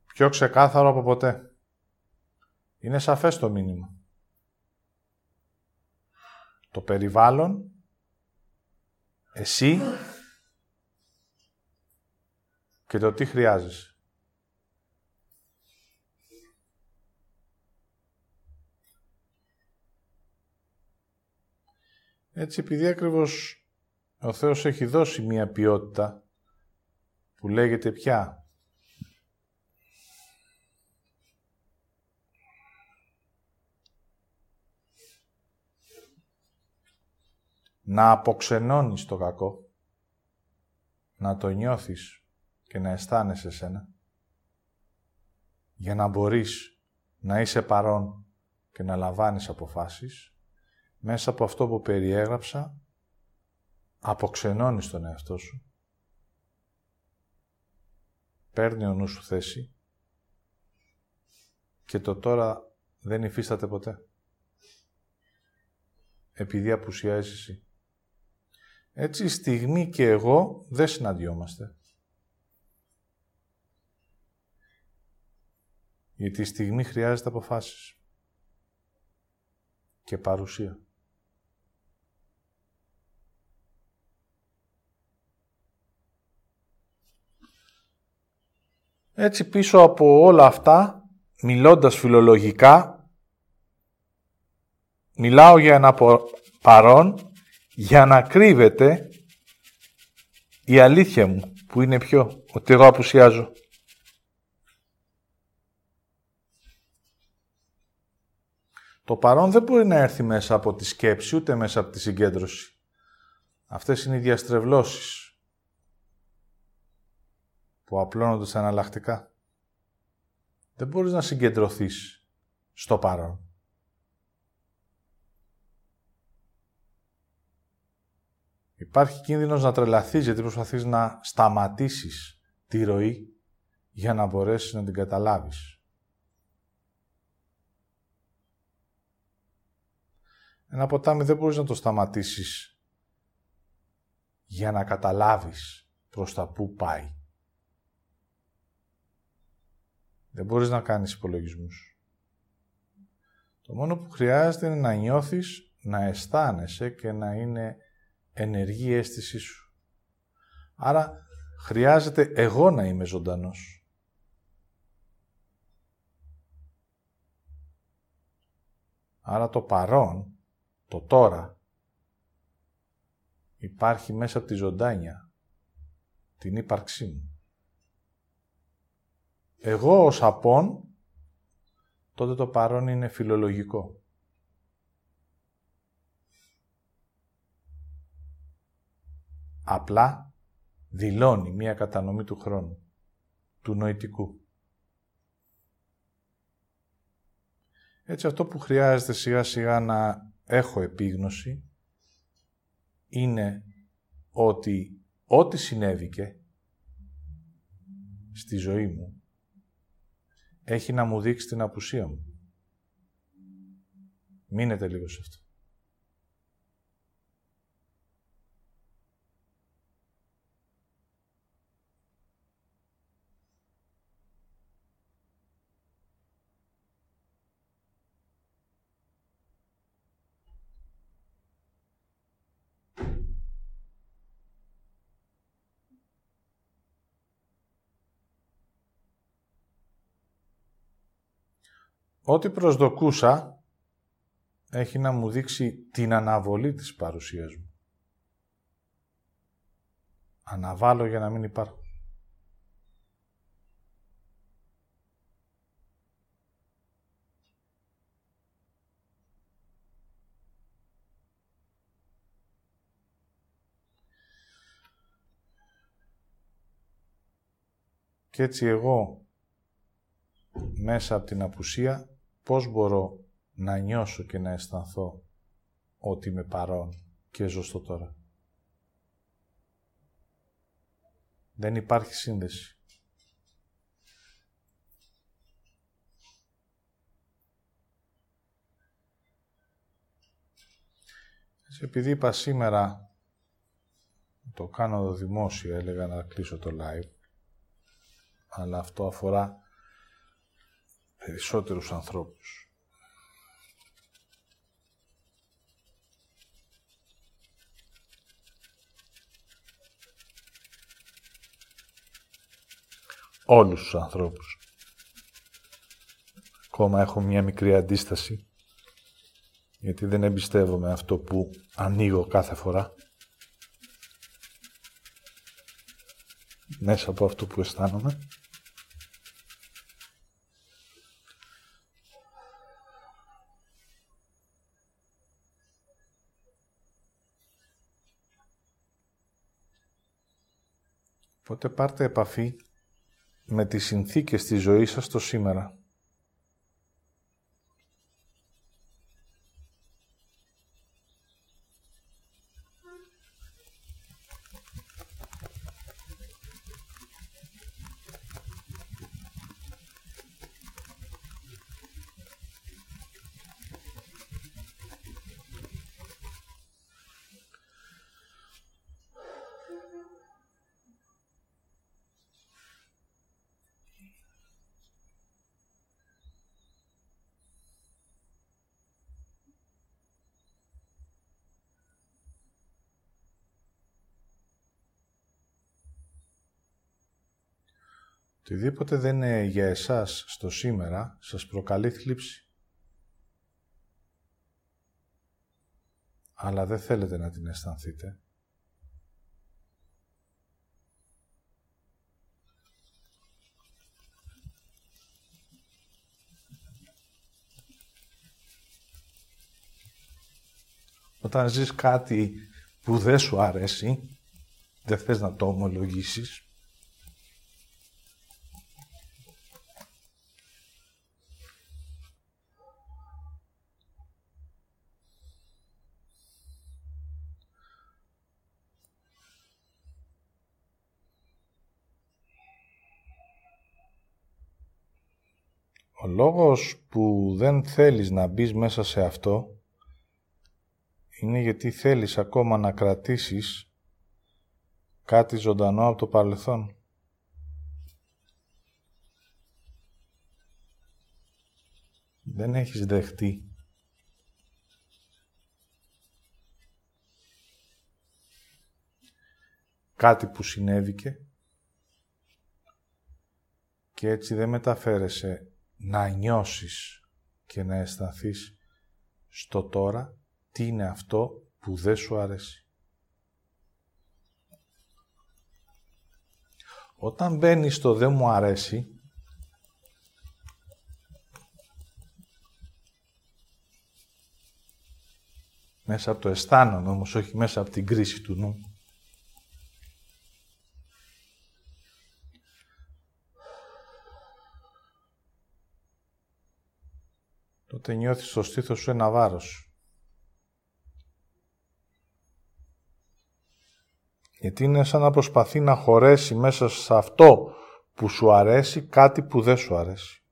Πιο ξεκάθαρο από ποτέ. Είναι σαφές το μήνυμα. Το περιβάλλον, εσύ και το τι χρειάζεσαι. Έτσι, επειδή ακριβώς ο Θεός έχει δώσει μία ποιότητα που λέγεται πια να αποξενώνεις το κακό, να το νιώθεις και να αισθάνεσαι σένα, για να μπορείς να είσαι παρόν και να λαμβάνεις αποφάσεις, μέσα από αυτό που περιέγραψα, αποξενώνεις τον εαυτό σου, παίρνει ο νους σου θέση και το τώρα δεν υφίσταται ποτέ. Επειδή απουσιάζει εσύ. Έτσι, η στιγμή και εγώ δεν συναντιόμαστε. Γιατί η στιγμή χρειάζεται αποφάσεις και παρουσία. Έτσι πίσω από όλα αυτά, μιλώντας φιλολογικά, μιλάω για ένα παρόν για να κρύβεται η αλήθεια μου, που είναι πιο, ότι εγώ απουσιάζω. Το παρόν δεν μπορεί να έρθει μέσα από τη σκέψη, ούτε μέσα από τη συγκέντρωση. Αυτές είναι οι διαστρεβλώσεις που απλώνονται στα εναλλακτικά. Δεν μπορείς να συγκεντρωθείς στο παρόν. Υπάρχει κίνδυνος να τρελαθείς γιατί προσπαθείς να σταματήσεις τη ροή για να μπορέσεις να την καταλάβεις. Ένα ποτάμι δεν μπορείς να το σταματήσεις για να καταλάβεις προς τα πού πάει. Δεν μπορείς να κάνεις υπολογισμούς. Το μόνο που χρειάζεται είναι να νιώθεις, να αισθάνεσαι και να είναι ενεργή η αίσθησή σου. Άρα χρειάζεται εγώ να είμαι ζωντανός. Άρα το παρόν, το τώρα, υπάρχει μέσα από τη ζωντάνια, την ύπαρξή μου. Εγώ ως απόν, τότε το παρόν είναι φιλολογικό. Απλά δηλώνει μία κατανομή του χρόνου, του νοητικού. Έτσι αυτό που χρειάζεται σιγά σιγά να έχω επίγνωση είναι ότι ό,τι συνέβηκε στη ζωή μου έχει να μου δείξει την απουσία μου. Μείνετε λίγο σε αυτό. Ό,τι προσδοκούσα έχει να μου δείξει την αναβολή της παρουσίας μου. Αναβάλω για να μην υπάρχω. Και έτσι εγώ μέσα από την απουσία πώς μπορώ να νιώσω και να αισθανθώ ότι είμαι παρόν και ζω στο τώρα. Δεν υπάρχει σύνδεση. Επειδή είπα σήμερα, το κάνω εδώ δημόσια, έλεγα να κλείσω το live, αλλά αυτό αφορά περισσότερους ανθρώπους. Όλους τους ανθρώπους. Ακόμα έχω μια μικρή αντίσταση, γιατί δεν εμπιστεύομαι αυτό που ανοίγω κάθε φορά. Μέσα από αυτό που αισθάνομαι. Οπότε πάρτε επαφή με τις συνθήκες της ζωής σας το σήμερα. Οτιδήποτε δεν είναι για εσάς στο σήμερα, σας προκαλεί θλίψη. Αλλά δεν θέλετε να την αισθανθείτε. Όταν ζεις κάτι που δεν σου αρέσει, δεν θες να το ομολογήσεις, λόγος που δεν θέλεις να μπεις μέσα σε αυτό είναι γιατί θέλεις ακόμα να κρατήσεις κάτι ζωντανό από το παρελθόν. Δεν έχεις δεχτεί κάτι που συνέβηκε και έτσι δεν μεταφέρεσαι να νιώσεις και να αισθανθείς στο τώρα τι είναι αυτό που δεν σου αρέσει. Όταν μπαίνεις στο δεν μου αρέσει, μέσα από το αισθάνομαι όμως, όχι μέσα από την κρίση του νου, τότε νιώθεις στο στήθος σου ένα βάρος. Γιατί είναι σαν να προσπαθεί να χωρέσει μέσα σε αυτό που σου αρέσει κάτι που δεν σου αρέσει.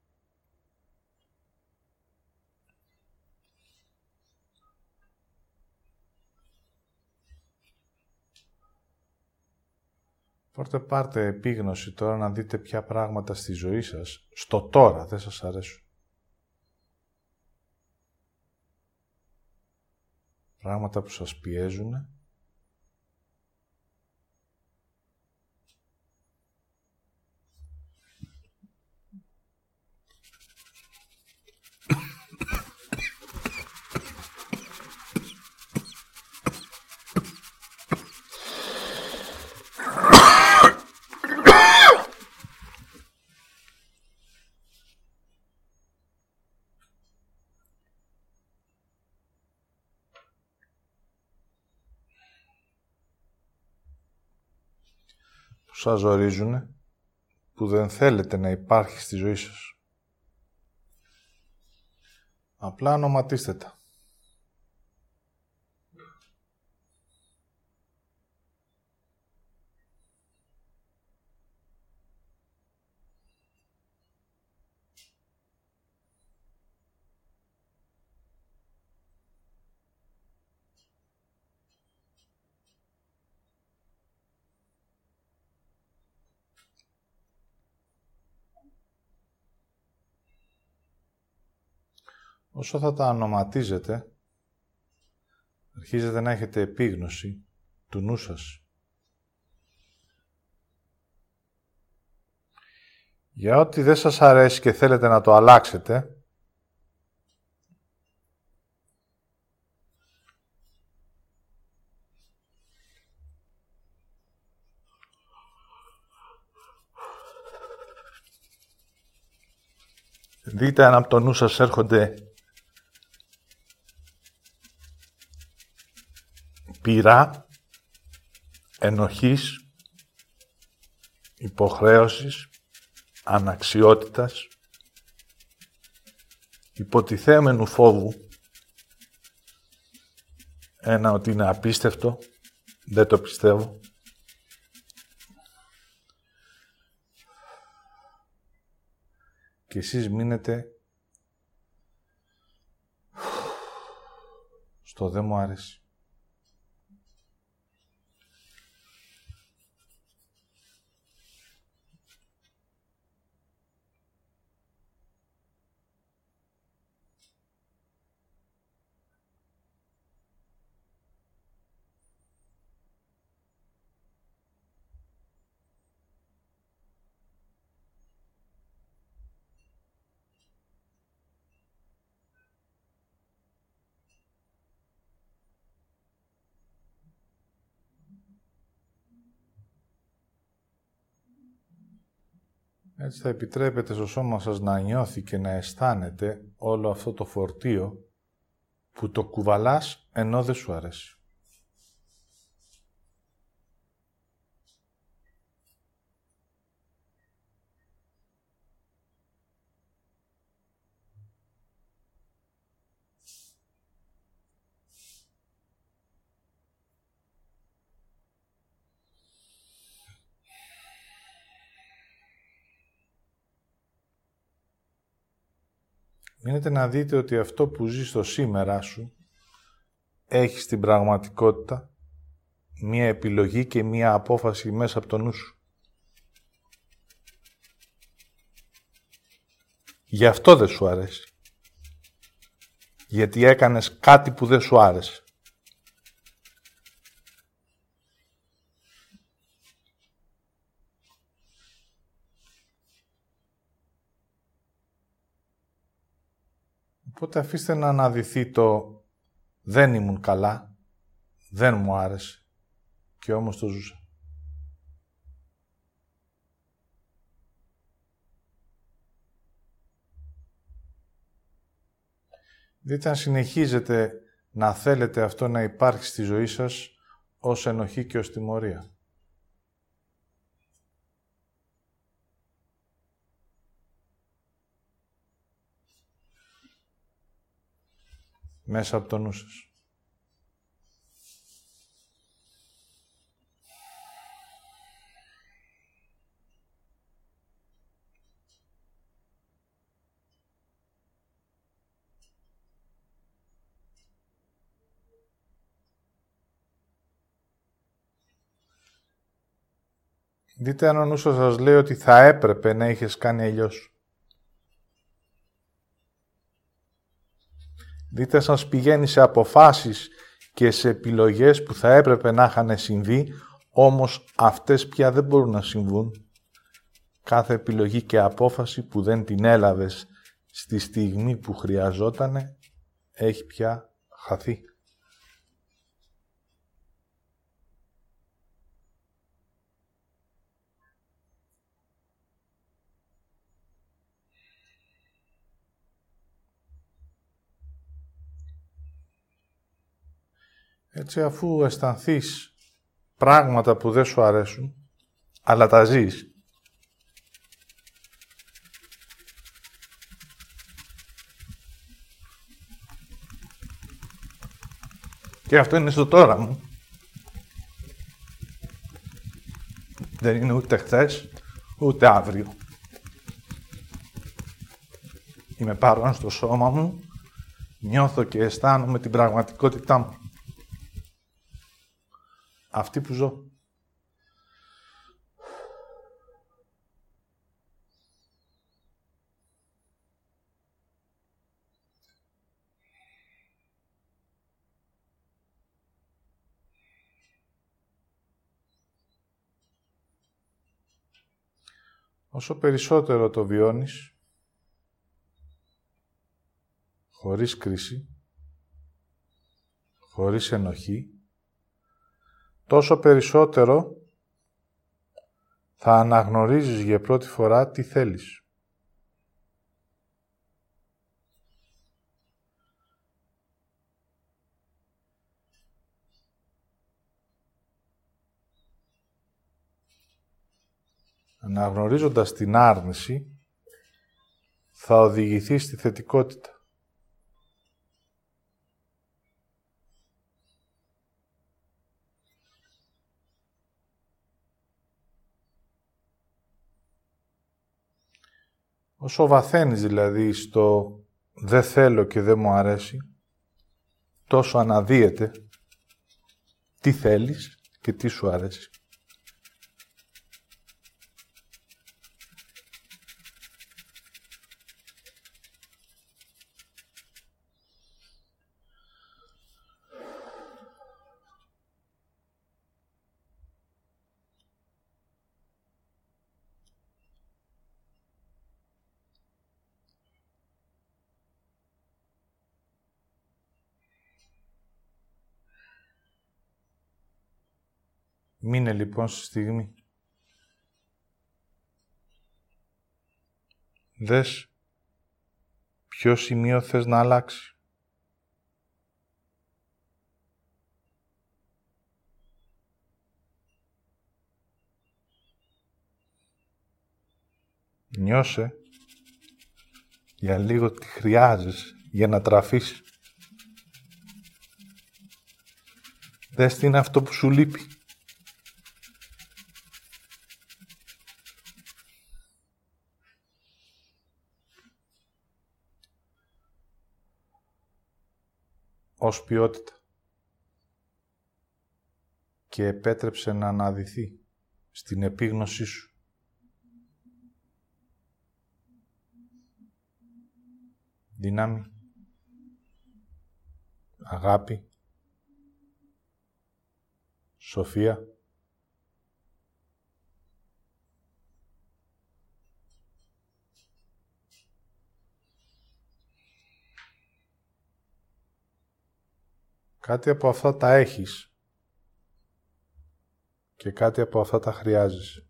Οπότε πάρτε επίγνωση τώρα να δείτε ποια πράγματα στη ζωή σας, στο τώρα, δεν σας αρέσουν. Πράγματα που σας πιέζουν σας ζορίζουν, που δεν θέλετε να υπάρχει στη ζωή σας. Απλά ονοματίστε τα. Όσο θα τα ονοματίζετε, αρχίζετε να έχετε επίγνωση του νου σας. Για ό,τι δεν σας αρέσει και θέλετε να το αλλάξετε, δείτε αν από το νου σας έρχονται πειρά, ενοχής, υποχρέωσης, αναξιότητας, υποτιθέμενου φόβου, ένα ότι είναι απίστευτο, δεν το πιστεύω, και εσείς μείνετε στο δεν μου άρεσε. Έτσι θα επιτρέπετε στο σώμα σας να νιώθει και να αισθάνεται όλο αυτό το φορτίο που το κουβαλάς ενώ δεν σου αρέσει. Μείνετε να δείτε ότι αυτό που ζεις στο σήμερα σου έχεις στην πραγματικότητα μία επιλογή και μία απόφαση μέσα από το νου σου. Γι' αυτό δεν σου αρέσει. Γιατί έκανες κάτι που δεν σου άρεσε. Οπότε αφήστε να αναδυθεί το δεν ήμουν καλά, δεν μου άρεσε και όμως το ζούσα. Δείτε αν συνεχίζετε να θέλετε αυτό να υπάρχει στη ζωή σας ως ενοχή και ως τιμωρία. Μέσα από το νου σας. Δείτε αν ο νους σας λέει ότι θα έπρεπε να είχες κάνει αλλιώς. Δείτε σας πηγαίνει σε αποφάσεις και σε επιλογές που θα έπρεπε να είχαν συμβεί, όμως αυτές πια δεν μπορούν να συμβούν. Κάθε επιλογή και απόφαση που δεν την έλαβες στη στιγμή που χρειαζόταν έχει πια χαθεί. Έτσι, αφού αισθανθείς πράγματα που δεν σου αρέσουν, αλλά τα ζεις, Και αυτό είναι στο τώρα μου. Δεν είναι ούτε χθες, ούτε αύριο. Είμαι παρόν στο σώμα μου, νιώθω και αισθάνομαι την πραγματικότητά μου αυτή που ζω. Όσο περισσότερο το βιώνεις, χωρίς κρίση, χωρίς ενοχή, τόσο περισσότερο θα αναγνωρίζεις για πρώτη φορά τι θέλεις. Αναγνωρίζοντας την άρνηση, θα οδηγηθείς στη θετικότητα. Όσο βαθαίνεις δηλαδή στο «δεν θέλω και δεν μου αρέσει», τόσο αναδύεται τι θέλεις και τι σου αρέσει. Μείνε λοιπόν στη στιγμή. Δες ποιο σημείο θες να αλλάξει. Νιώσε για λίγο τι χρειάζεσαι για να τραφείς. Δες τι είναι αυτό που σου λείπει. Ως ποιότητα. Και επέτρεψε να αναδυθεί στην επίγνωσή σου. Δύναμη, αγάπη, σοφία, Κάτι από αυτά τα έχεις και κάτι από αυτά τα χρειάζεσαι.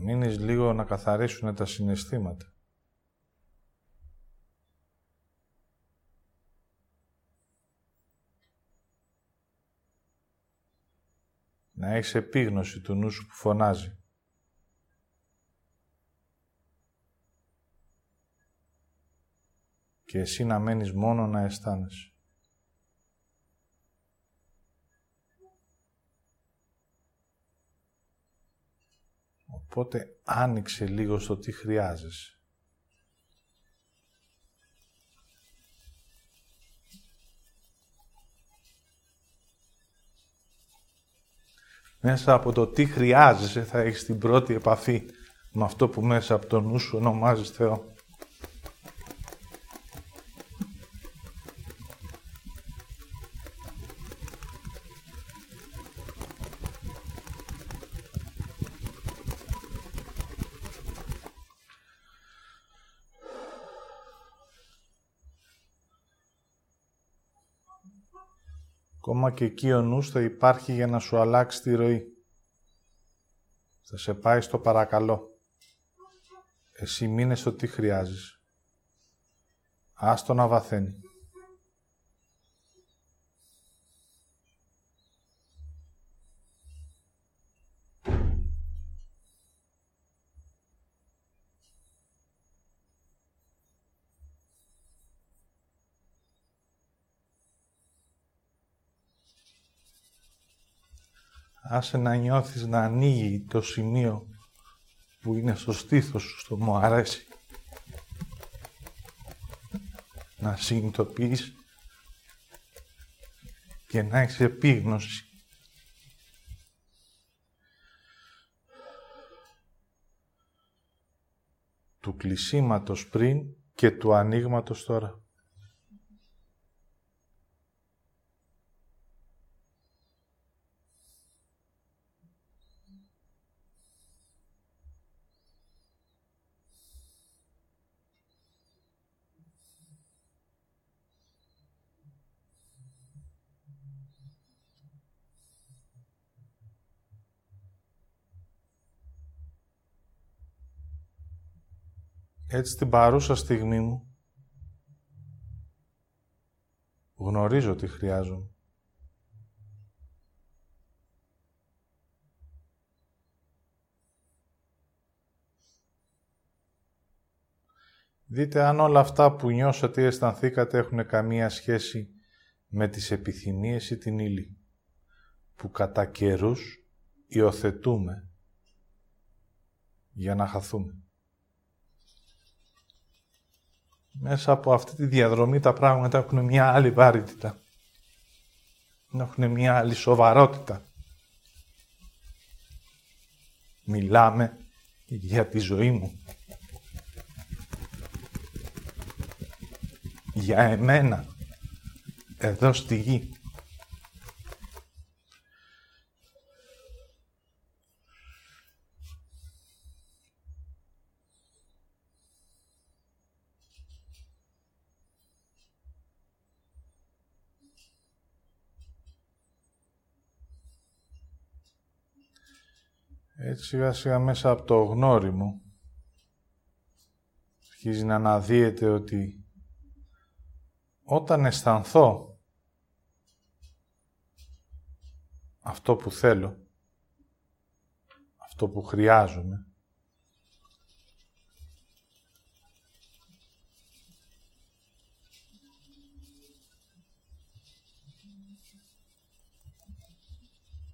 μείνεις λίγο να καθαρίσουν τα συναισθήματα. Να έχεις επίγνωση του νου σου που φωνάζει. Και εσύ να μένεις μόνο να αισθάνεσαι. Οπότε άνοιξε λίγο στο τι χρειάζεσαι. Μέσα από το τι χρειάζεσαι θα έχεις την πρώτη επαφή με αυτό που μέσα από το νου σου ονομάζεις Θεό. Ακόμα και εκεί ο νους θα υπάρχει για να σου αλλάξει τη ροή. Θα σε πάει στο παρακαλώ. Εσύ μείνε στο τι χρειάζεσαι. Άστο να βαθαίνει. Άσε να νιώθεις να ανοίγει το σημείο που είναι στο στήθος σου, στο μου αρέσει. Να συνειδητοποιείς και να έχεις επίγνωση. του κλεισίματος πριν και του ανοίγματος τώρα. Έτσι την παρούσα στιγμή μου γνωρίζω τι χρειάζομαι. Δείτε αν όλα αυτά που νιώσατε ή αισθανθήκατε έχουν καμία σχέση με τις επιθυμίες ή την ύλη, που κατά καιρούς υιοθετούμε για να χαθούμε. Μέσα από αυτή τη διαδρομή τα πράγματα έχουν μια άλλη βαρύτητα. Έχουν μια άλλη σοβαρότητα. Μιλάμε για τη ζωή μου. Για εμένα. Εδώ στη γη. Έτσι σιγά σιγά μέσα από το γνώριμο αρχίζει να αναδύεται ότι όταν αισθανθώ αυτό που θέλω, αυτό που χρειάζομαι,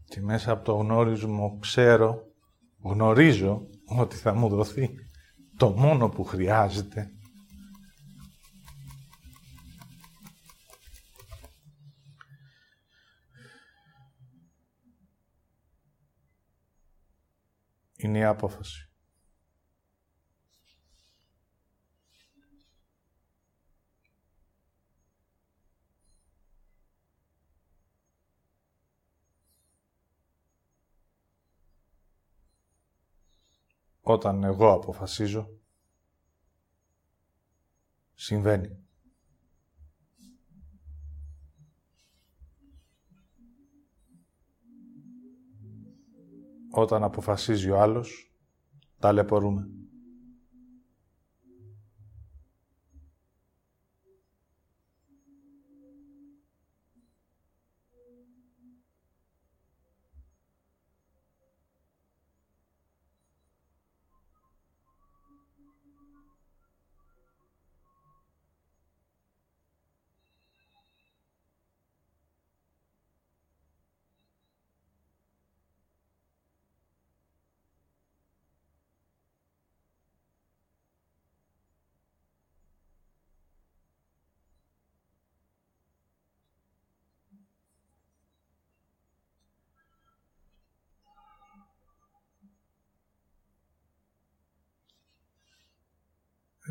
και μέσα από το γνώρισμα ξέρω γνωρίζω ότι θα μου δοθεί το μόνο που χρειάζεται. Είναι η απόφαση. Όταν εγώ αποφασίζω, συμβαίνει. Όταν αποφασίζει ο άλλος, ταλαιπωρούμε.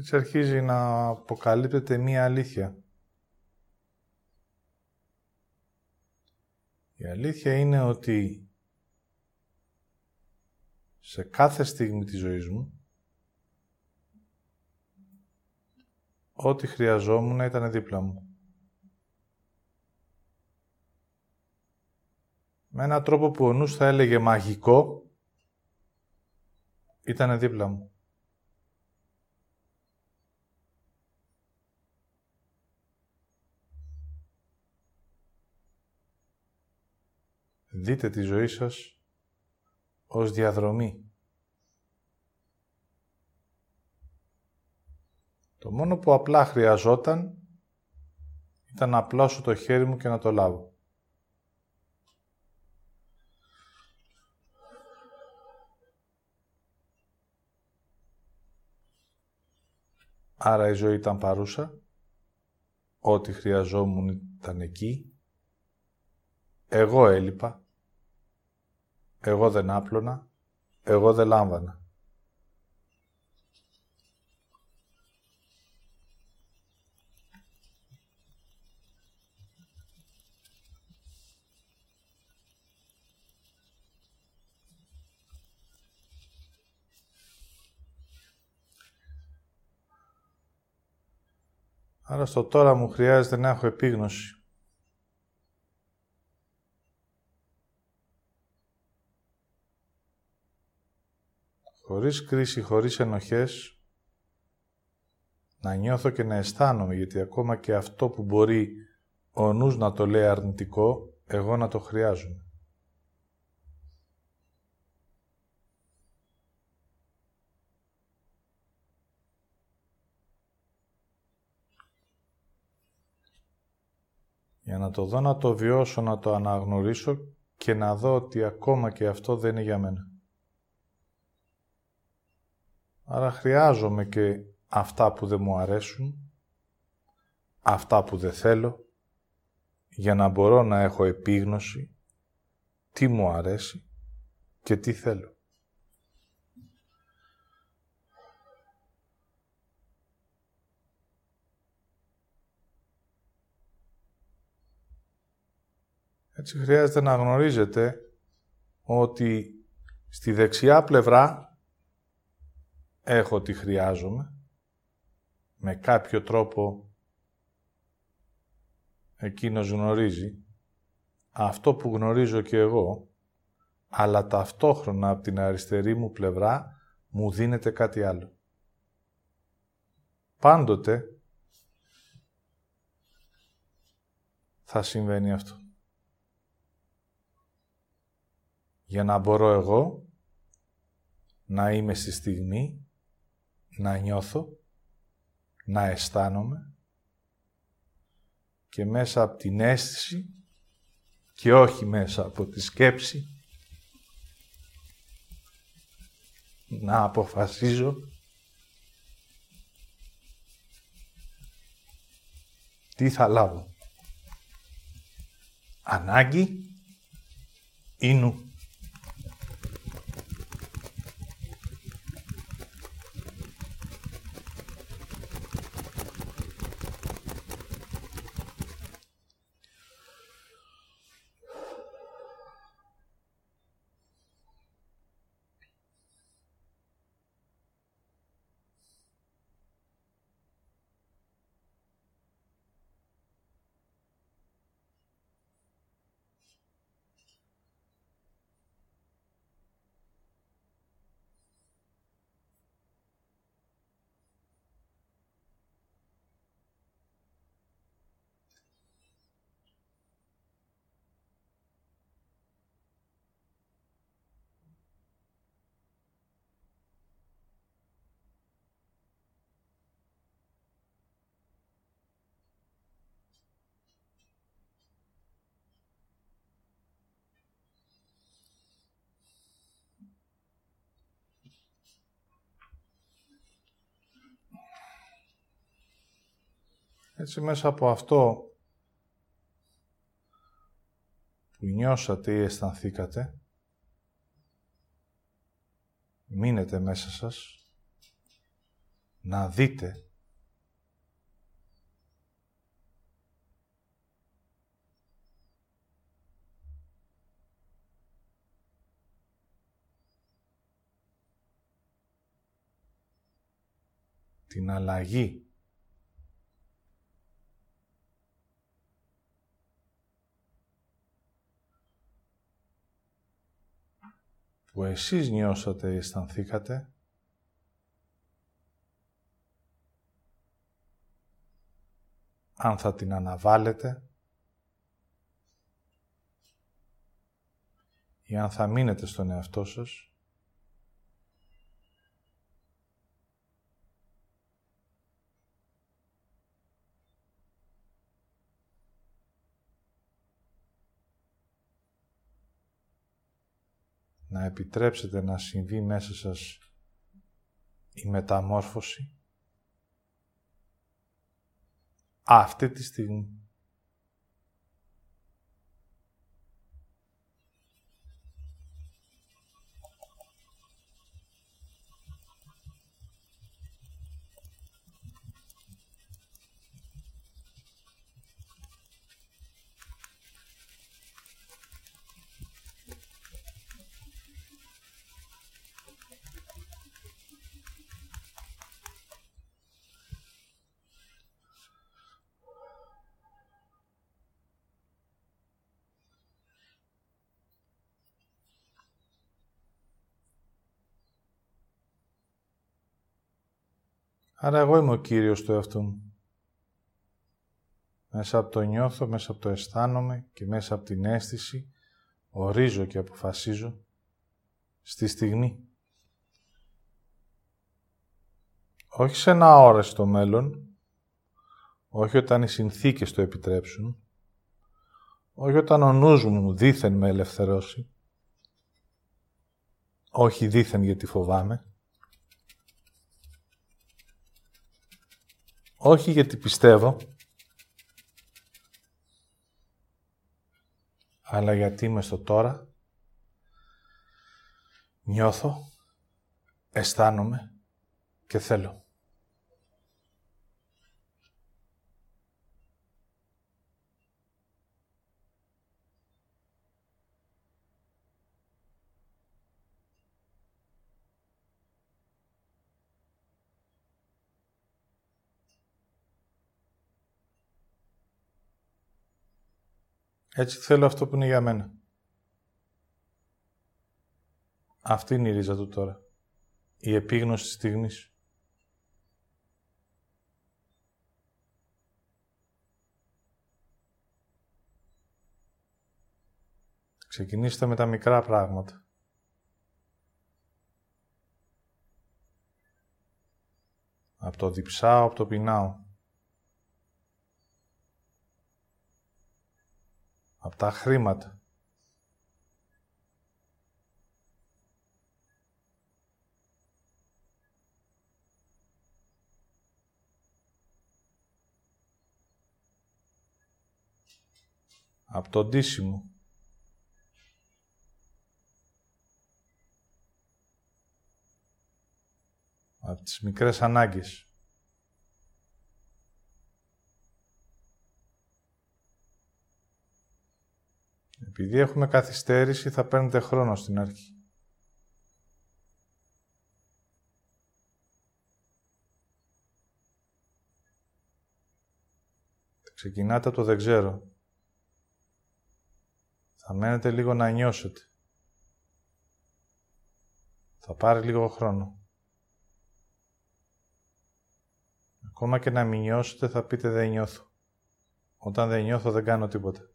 Έτσι αρχίζει να αποκαλύπτεται μία αλήθεια. Η αλήθεια είναι ότι σε κάθε στιγμή της ζωής μου ό,τι χρειαζόμουν ήταν δίπλα μου. Με έναν τρόπο που ο νους θα έλεγε μαγικό, ήταν δίπλα μου. Δείτε τη ζωή σας ως διαδρομή. Το μόνο που απλά χρειαζόταν ήταν να πλώσω το χέρι μου και να το λάβω. Άρα η ζωή ήταν παρούσα, ό,τι χρειαζόμουν ήταν εκεί, εγώ έλειπα εγώ δεν άπλωνα, εγώ δεν λάμβανα. Άρα στο τώρα μου χρειάζεται να έχω επίγνωση. Χωρίς κρίση, χωρίς ενοχές, να νιώθω και να αισθάνομαι, γιατί ακόμα και αυτό που μπορεί ο νους να το λέει αρνητικό, εγώ να το χρειάζομαι. Για να το δω, να το βιώσω, να το αναγνωρίσω και να δω ότι ακόμα και αυτό δεν είναι για μένα. Άρα χρειάζομαι και αυτά που δεν μου αρέσουν, αυτά που δεν θέλω, για να μπορώ να έχω επίγνωση τι μου αρέσει και τι θέλω. Έτσι χρειάζεται να γνωρίζετε ότι στη δεξιά πλευρά έχω τι χρειάζομαι. Με κάποιο τρόπο εκείνος γνωρίζει. Αυτό που γνωρίζω και εγώ, αλλά ταυτόχρονα από την αριστερή μου πλευρά μου δίνεται κάτι άλλο. Πάντοτε θα συμβαίνει αυτό. Για να μπορώ εγώ να είμαι στη στιγμή, να νιώθω, να αισθάνομαι και μέσα από την αίσθηση και όχι μέσα από τη σκέψη να αποφασίζω τι θα λάβω. Ανάγκη ή νου. Έτσι μέσα από αυτό που νιώσατε ή αισθανθήκατε, μείνετε μέσα σας να δείτε την αλλαγή που εσείς νιώσατε ή αισθανθήκατε, αν θα την αναβάλλετε ή αν θα μείνετε στον εαυτό σας, να επιτρέψετε να συμβεί μέσα σας η μεταμόρφωση; Αυτή τη στιγμή. Άρα εγώ είμαι ο Κύριος του εαυτού μου. Μέσα από το νιώθω, μέσα από το αισθάνομαι και μέσα από την αίσθηση ορίζω και αποφασίζω στη στιγμή. Όχι σε ένα αόραστο μέλλον, όχι όταν οι συνθήκες το επιτρέψουν, όχι όταν ο νους μου δήθεν με ελευθερώσει, όχι δήθεν γιατί φοβάμαι, Όχι γιατί πιστεύω, αλλά γιατί είμαι στο τώρα, νιώθω, αισθάνομαι και θέλω. Έτσι θέλω αυτό που είναι για μένα. Αυτή είναι η ρίζα του τώρα. Η επίγνωση της στιγμής. Ξεκινήστε με τα μικρά πράγματα. Από το διψάω, από το πεινάω. Από τα χρήματα. Από το ντύσιμο. Από τις μικρές ανάγκες. Επειδή έχουμε καθυστέρηση, θα παίρνετε χρόνο στην αρχή. Ξεκινάτε από το δεν ξέρω. Θα μένετε λίγο να νιώσετε. Θα πάρει λίγο χρόνο. Ακόμα και να μην νιώσετε θα πείτε δεν νιώθω. Όταν δεν νιώθω δεν κάνω τίποτα.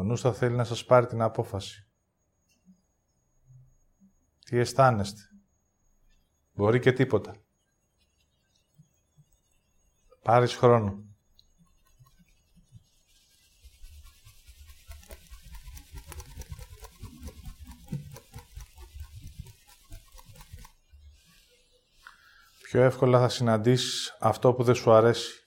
Ο νους θα θέλει να σας πάρει την απόφαση. Τι αισθάνεστε; Μπορεί και τίποτα. Πάρεις χρόνο. Πιο εύκολα θα συναντήσεις αυτό που δεν σου αρέσει.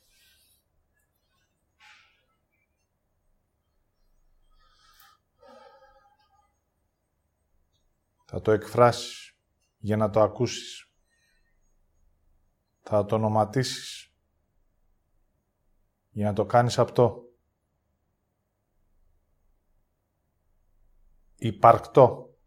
Θα το εκφράσεις για να το ακούσεις. Θα το ονοματίσεις για να το κάνεις αυτό. Υπαρκτό.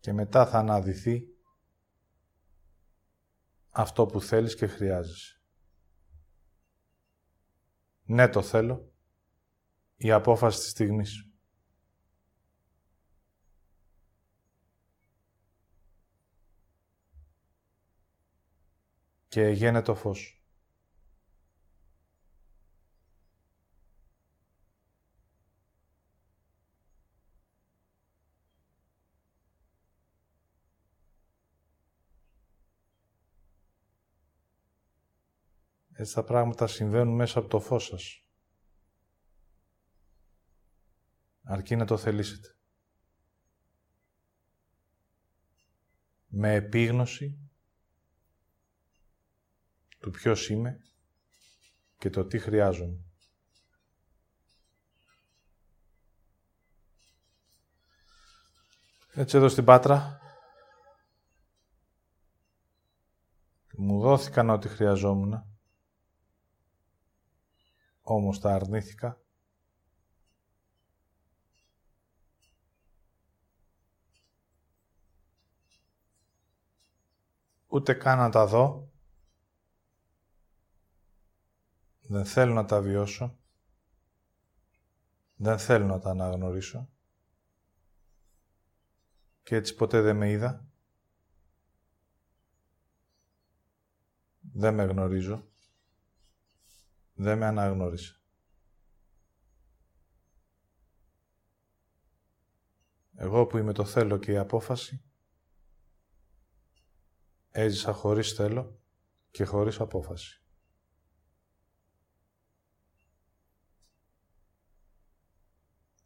και μετά θα αναδυθεί αυτό που θέλεις και χρειάζεσαι. Ναι, το θέλω. Η απόφαση της στιγμής. Και γένε το φως. Έτσι τα πράγματα συμβαίνουν μέσα από το φως σας. Αρκεί να το θελήσετε. Με επίγνωση του ποιος είμαι και το τι χρειάζομαι. Έτσι εδώ στην Πάτρα μου δόθηκαν ό,τι χρειαζόμουν όμως τα αρνήθηκα. Ούτε καν να τα δω. Δεν θέλω να τα βιώσω. Δεν θέλω να τα αναγνωρίσω. Και έτσι ποτέ δεν με είδα. Δεν με γνωρίζω δεν με αναγνώρισε. Εγώ που είμαι το θέλω και η απόφαση, έζησα χωρίς θέλω και χωρίς απόφαση.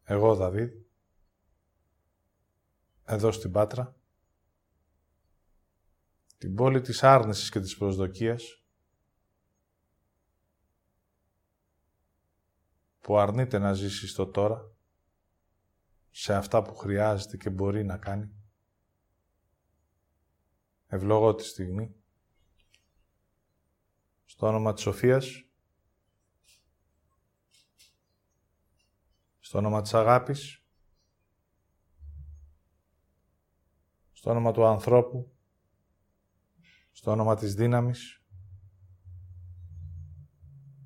Εγώ, Δαβίδ, εδώ στην Πάτρα, την πόλη της άρνησης και της προσδοκίας, που αρνείται να ζήσει στο τώρα, σε αυτά που χρειάζεται και μπορεί να κάνει. Ευλογώ τη στιγμή. Στο όνομα της Σοφίας, στο όνομα της αγάπης, στο όνομα του ανθρώπου, στο όνομα της δύναμης,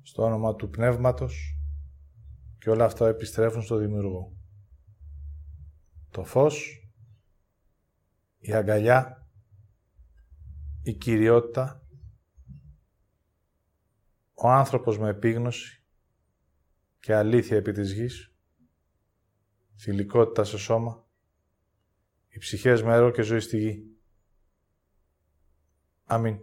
στο όνομα του πνεύματος και όλα αυτά επιστρέφουν στο Δημιουργό. Το φως, η αγκαλιά, η κυριότητα, ο άνθρωπος με επίγνωση και αλήθεια επί της γης, θηλυκότητα σε σώμα, οι ψυχές με έργο και ζωή στη γη. Αμήν.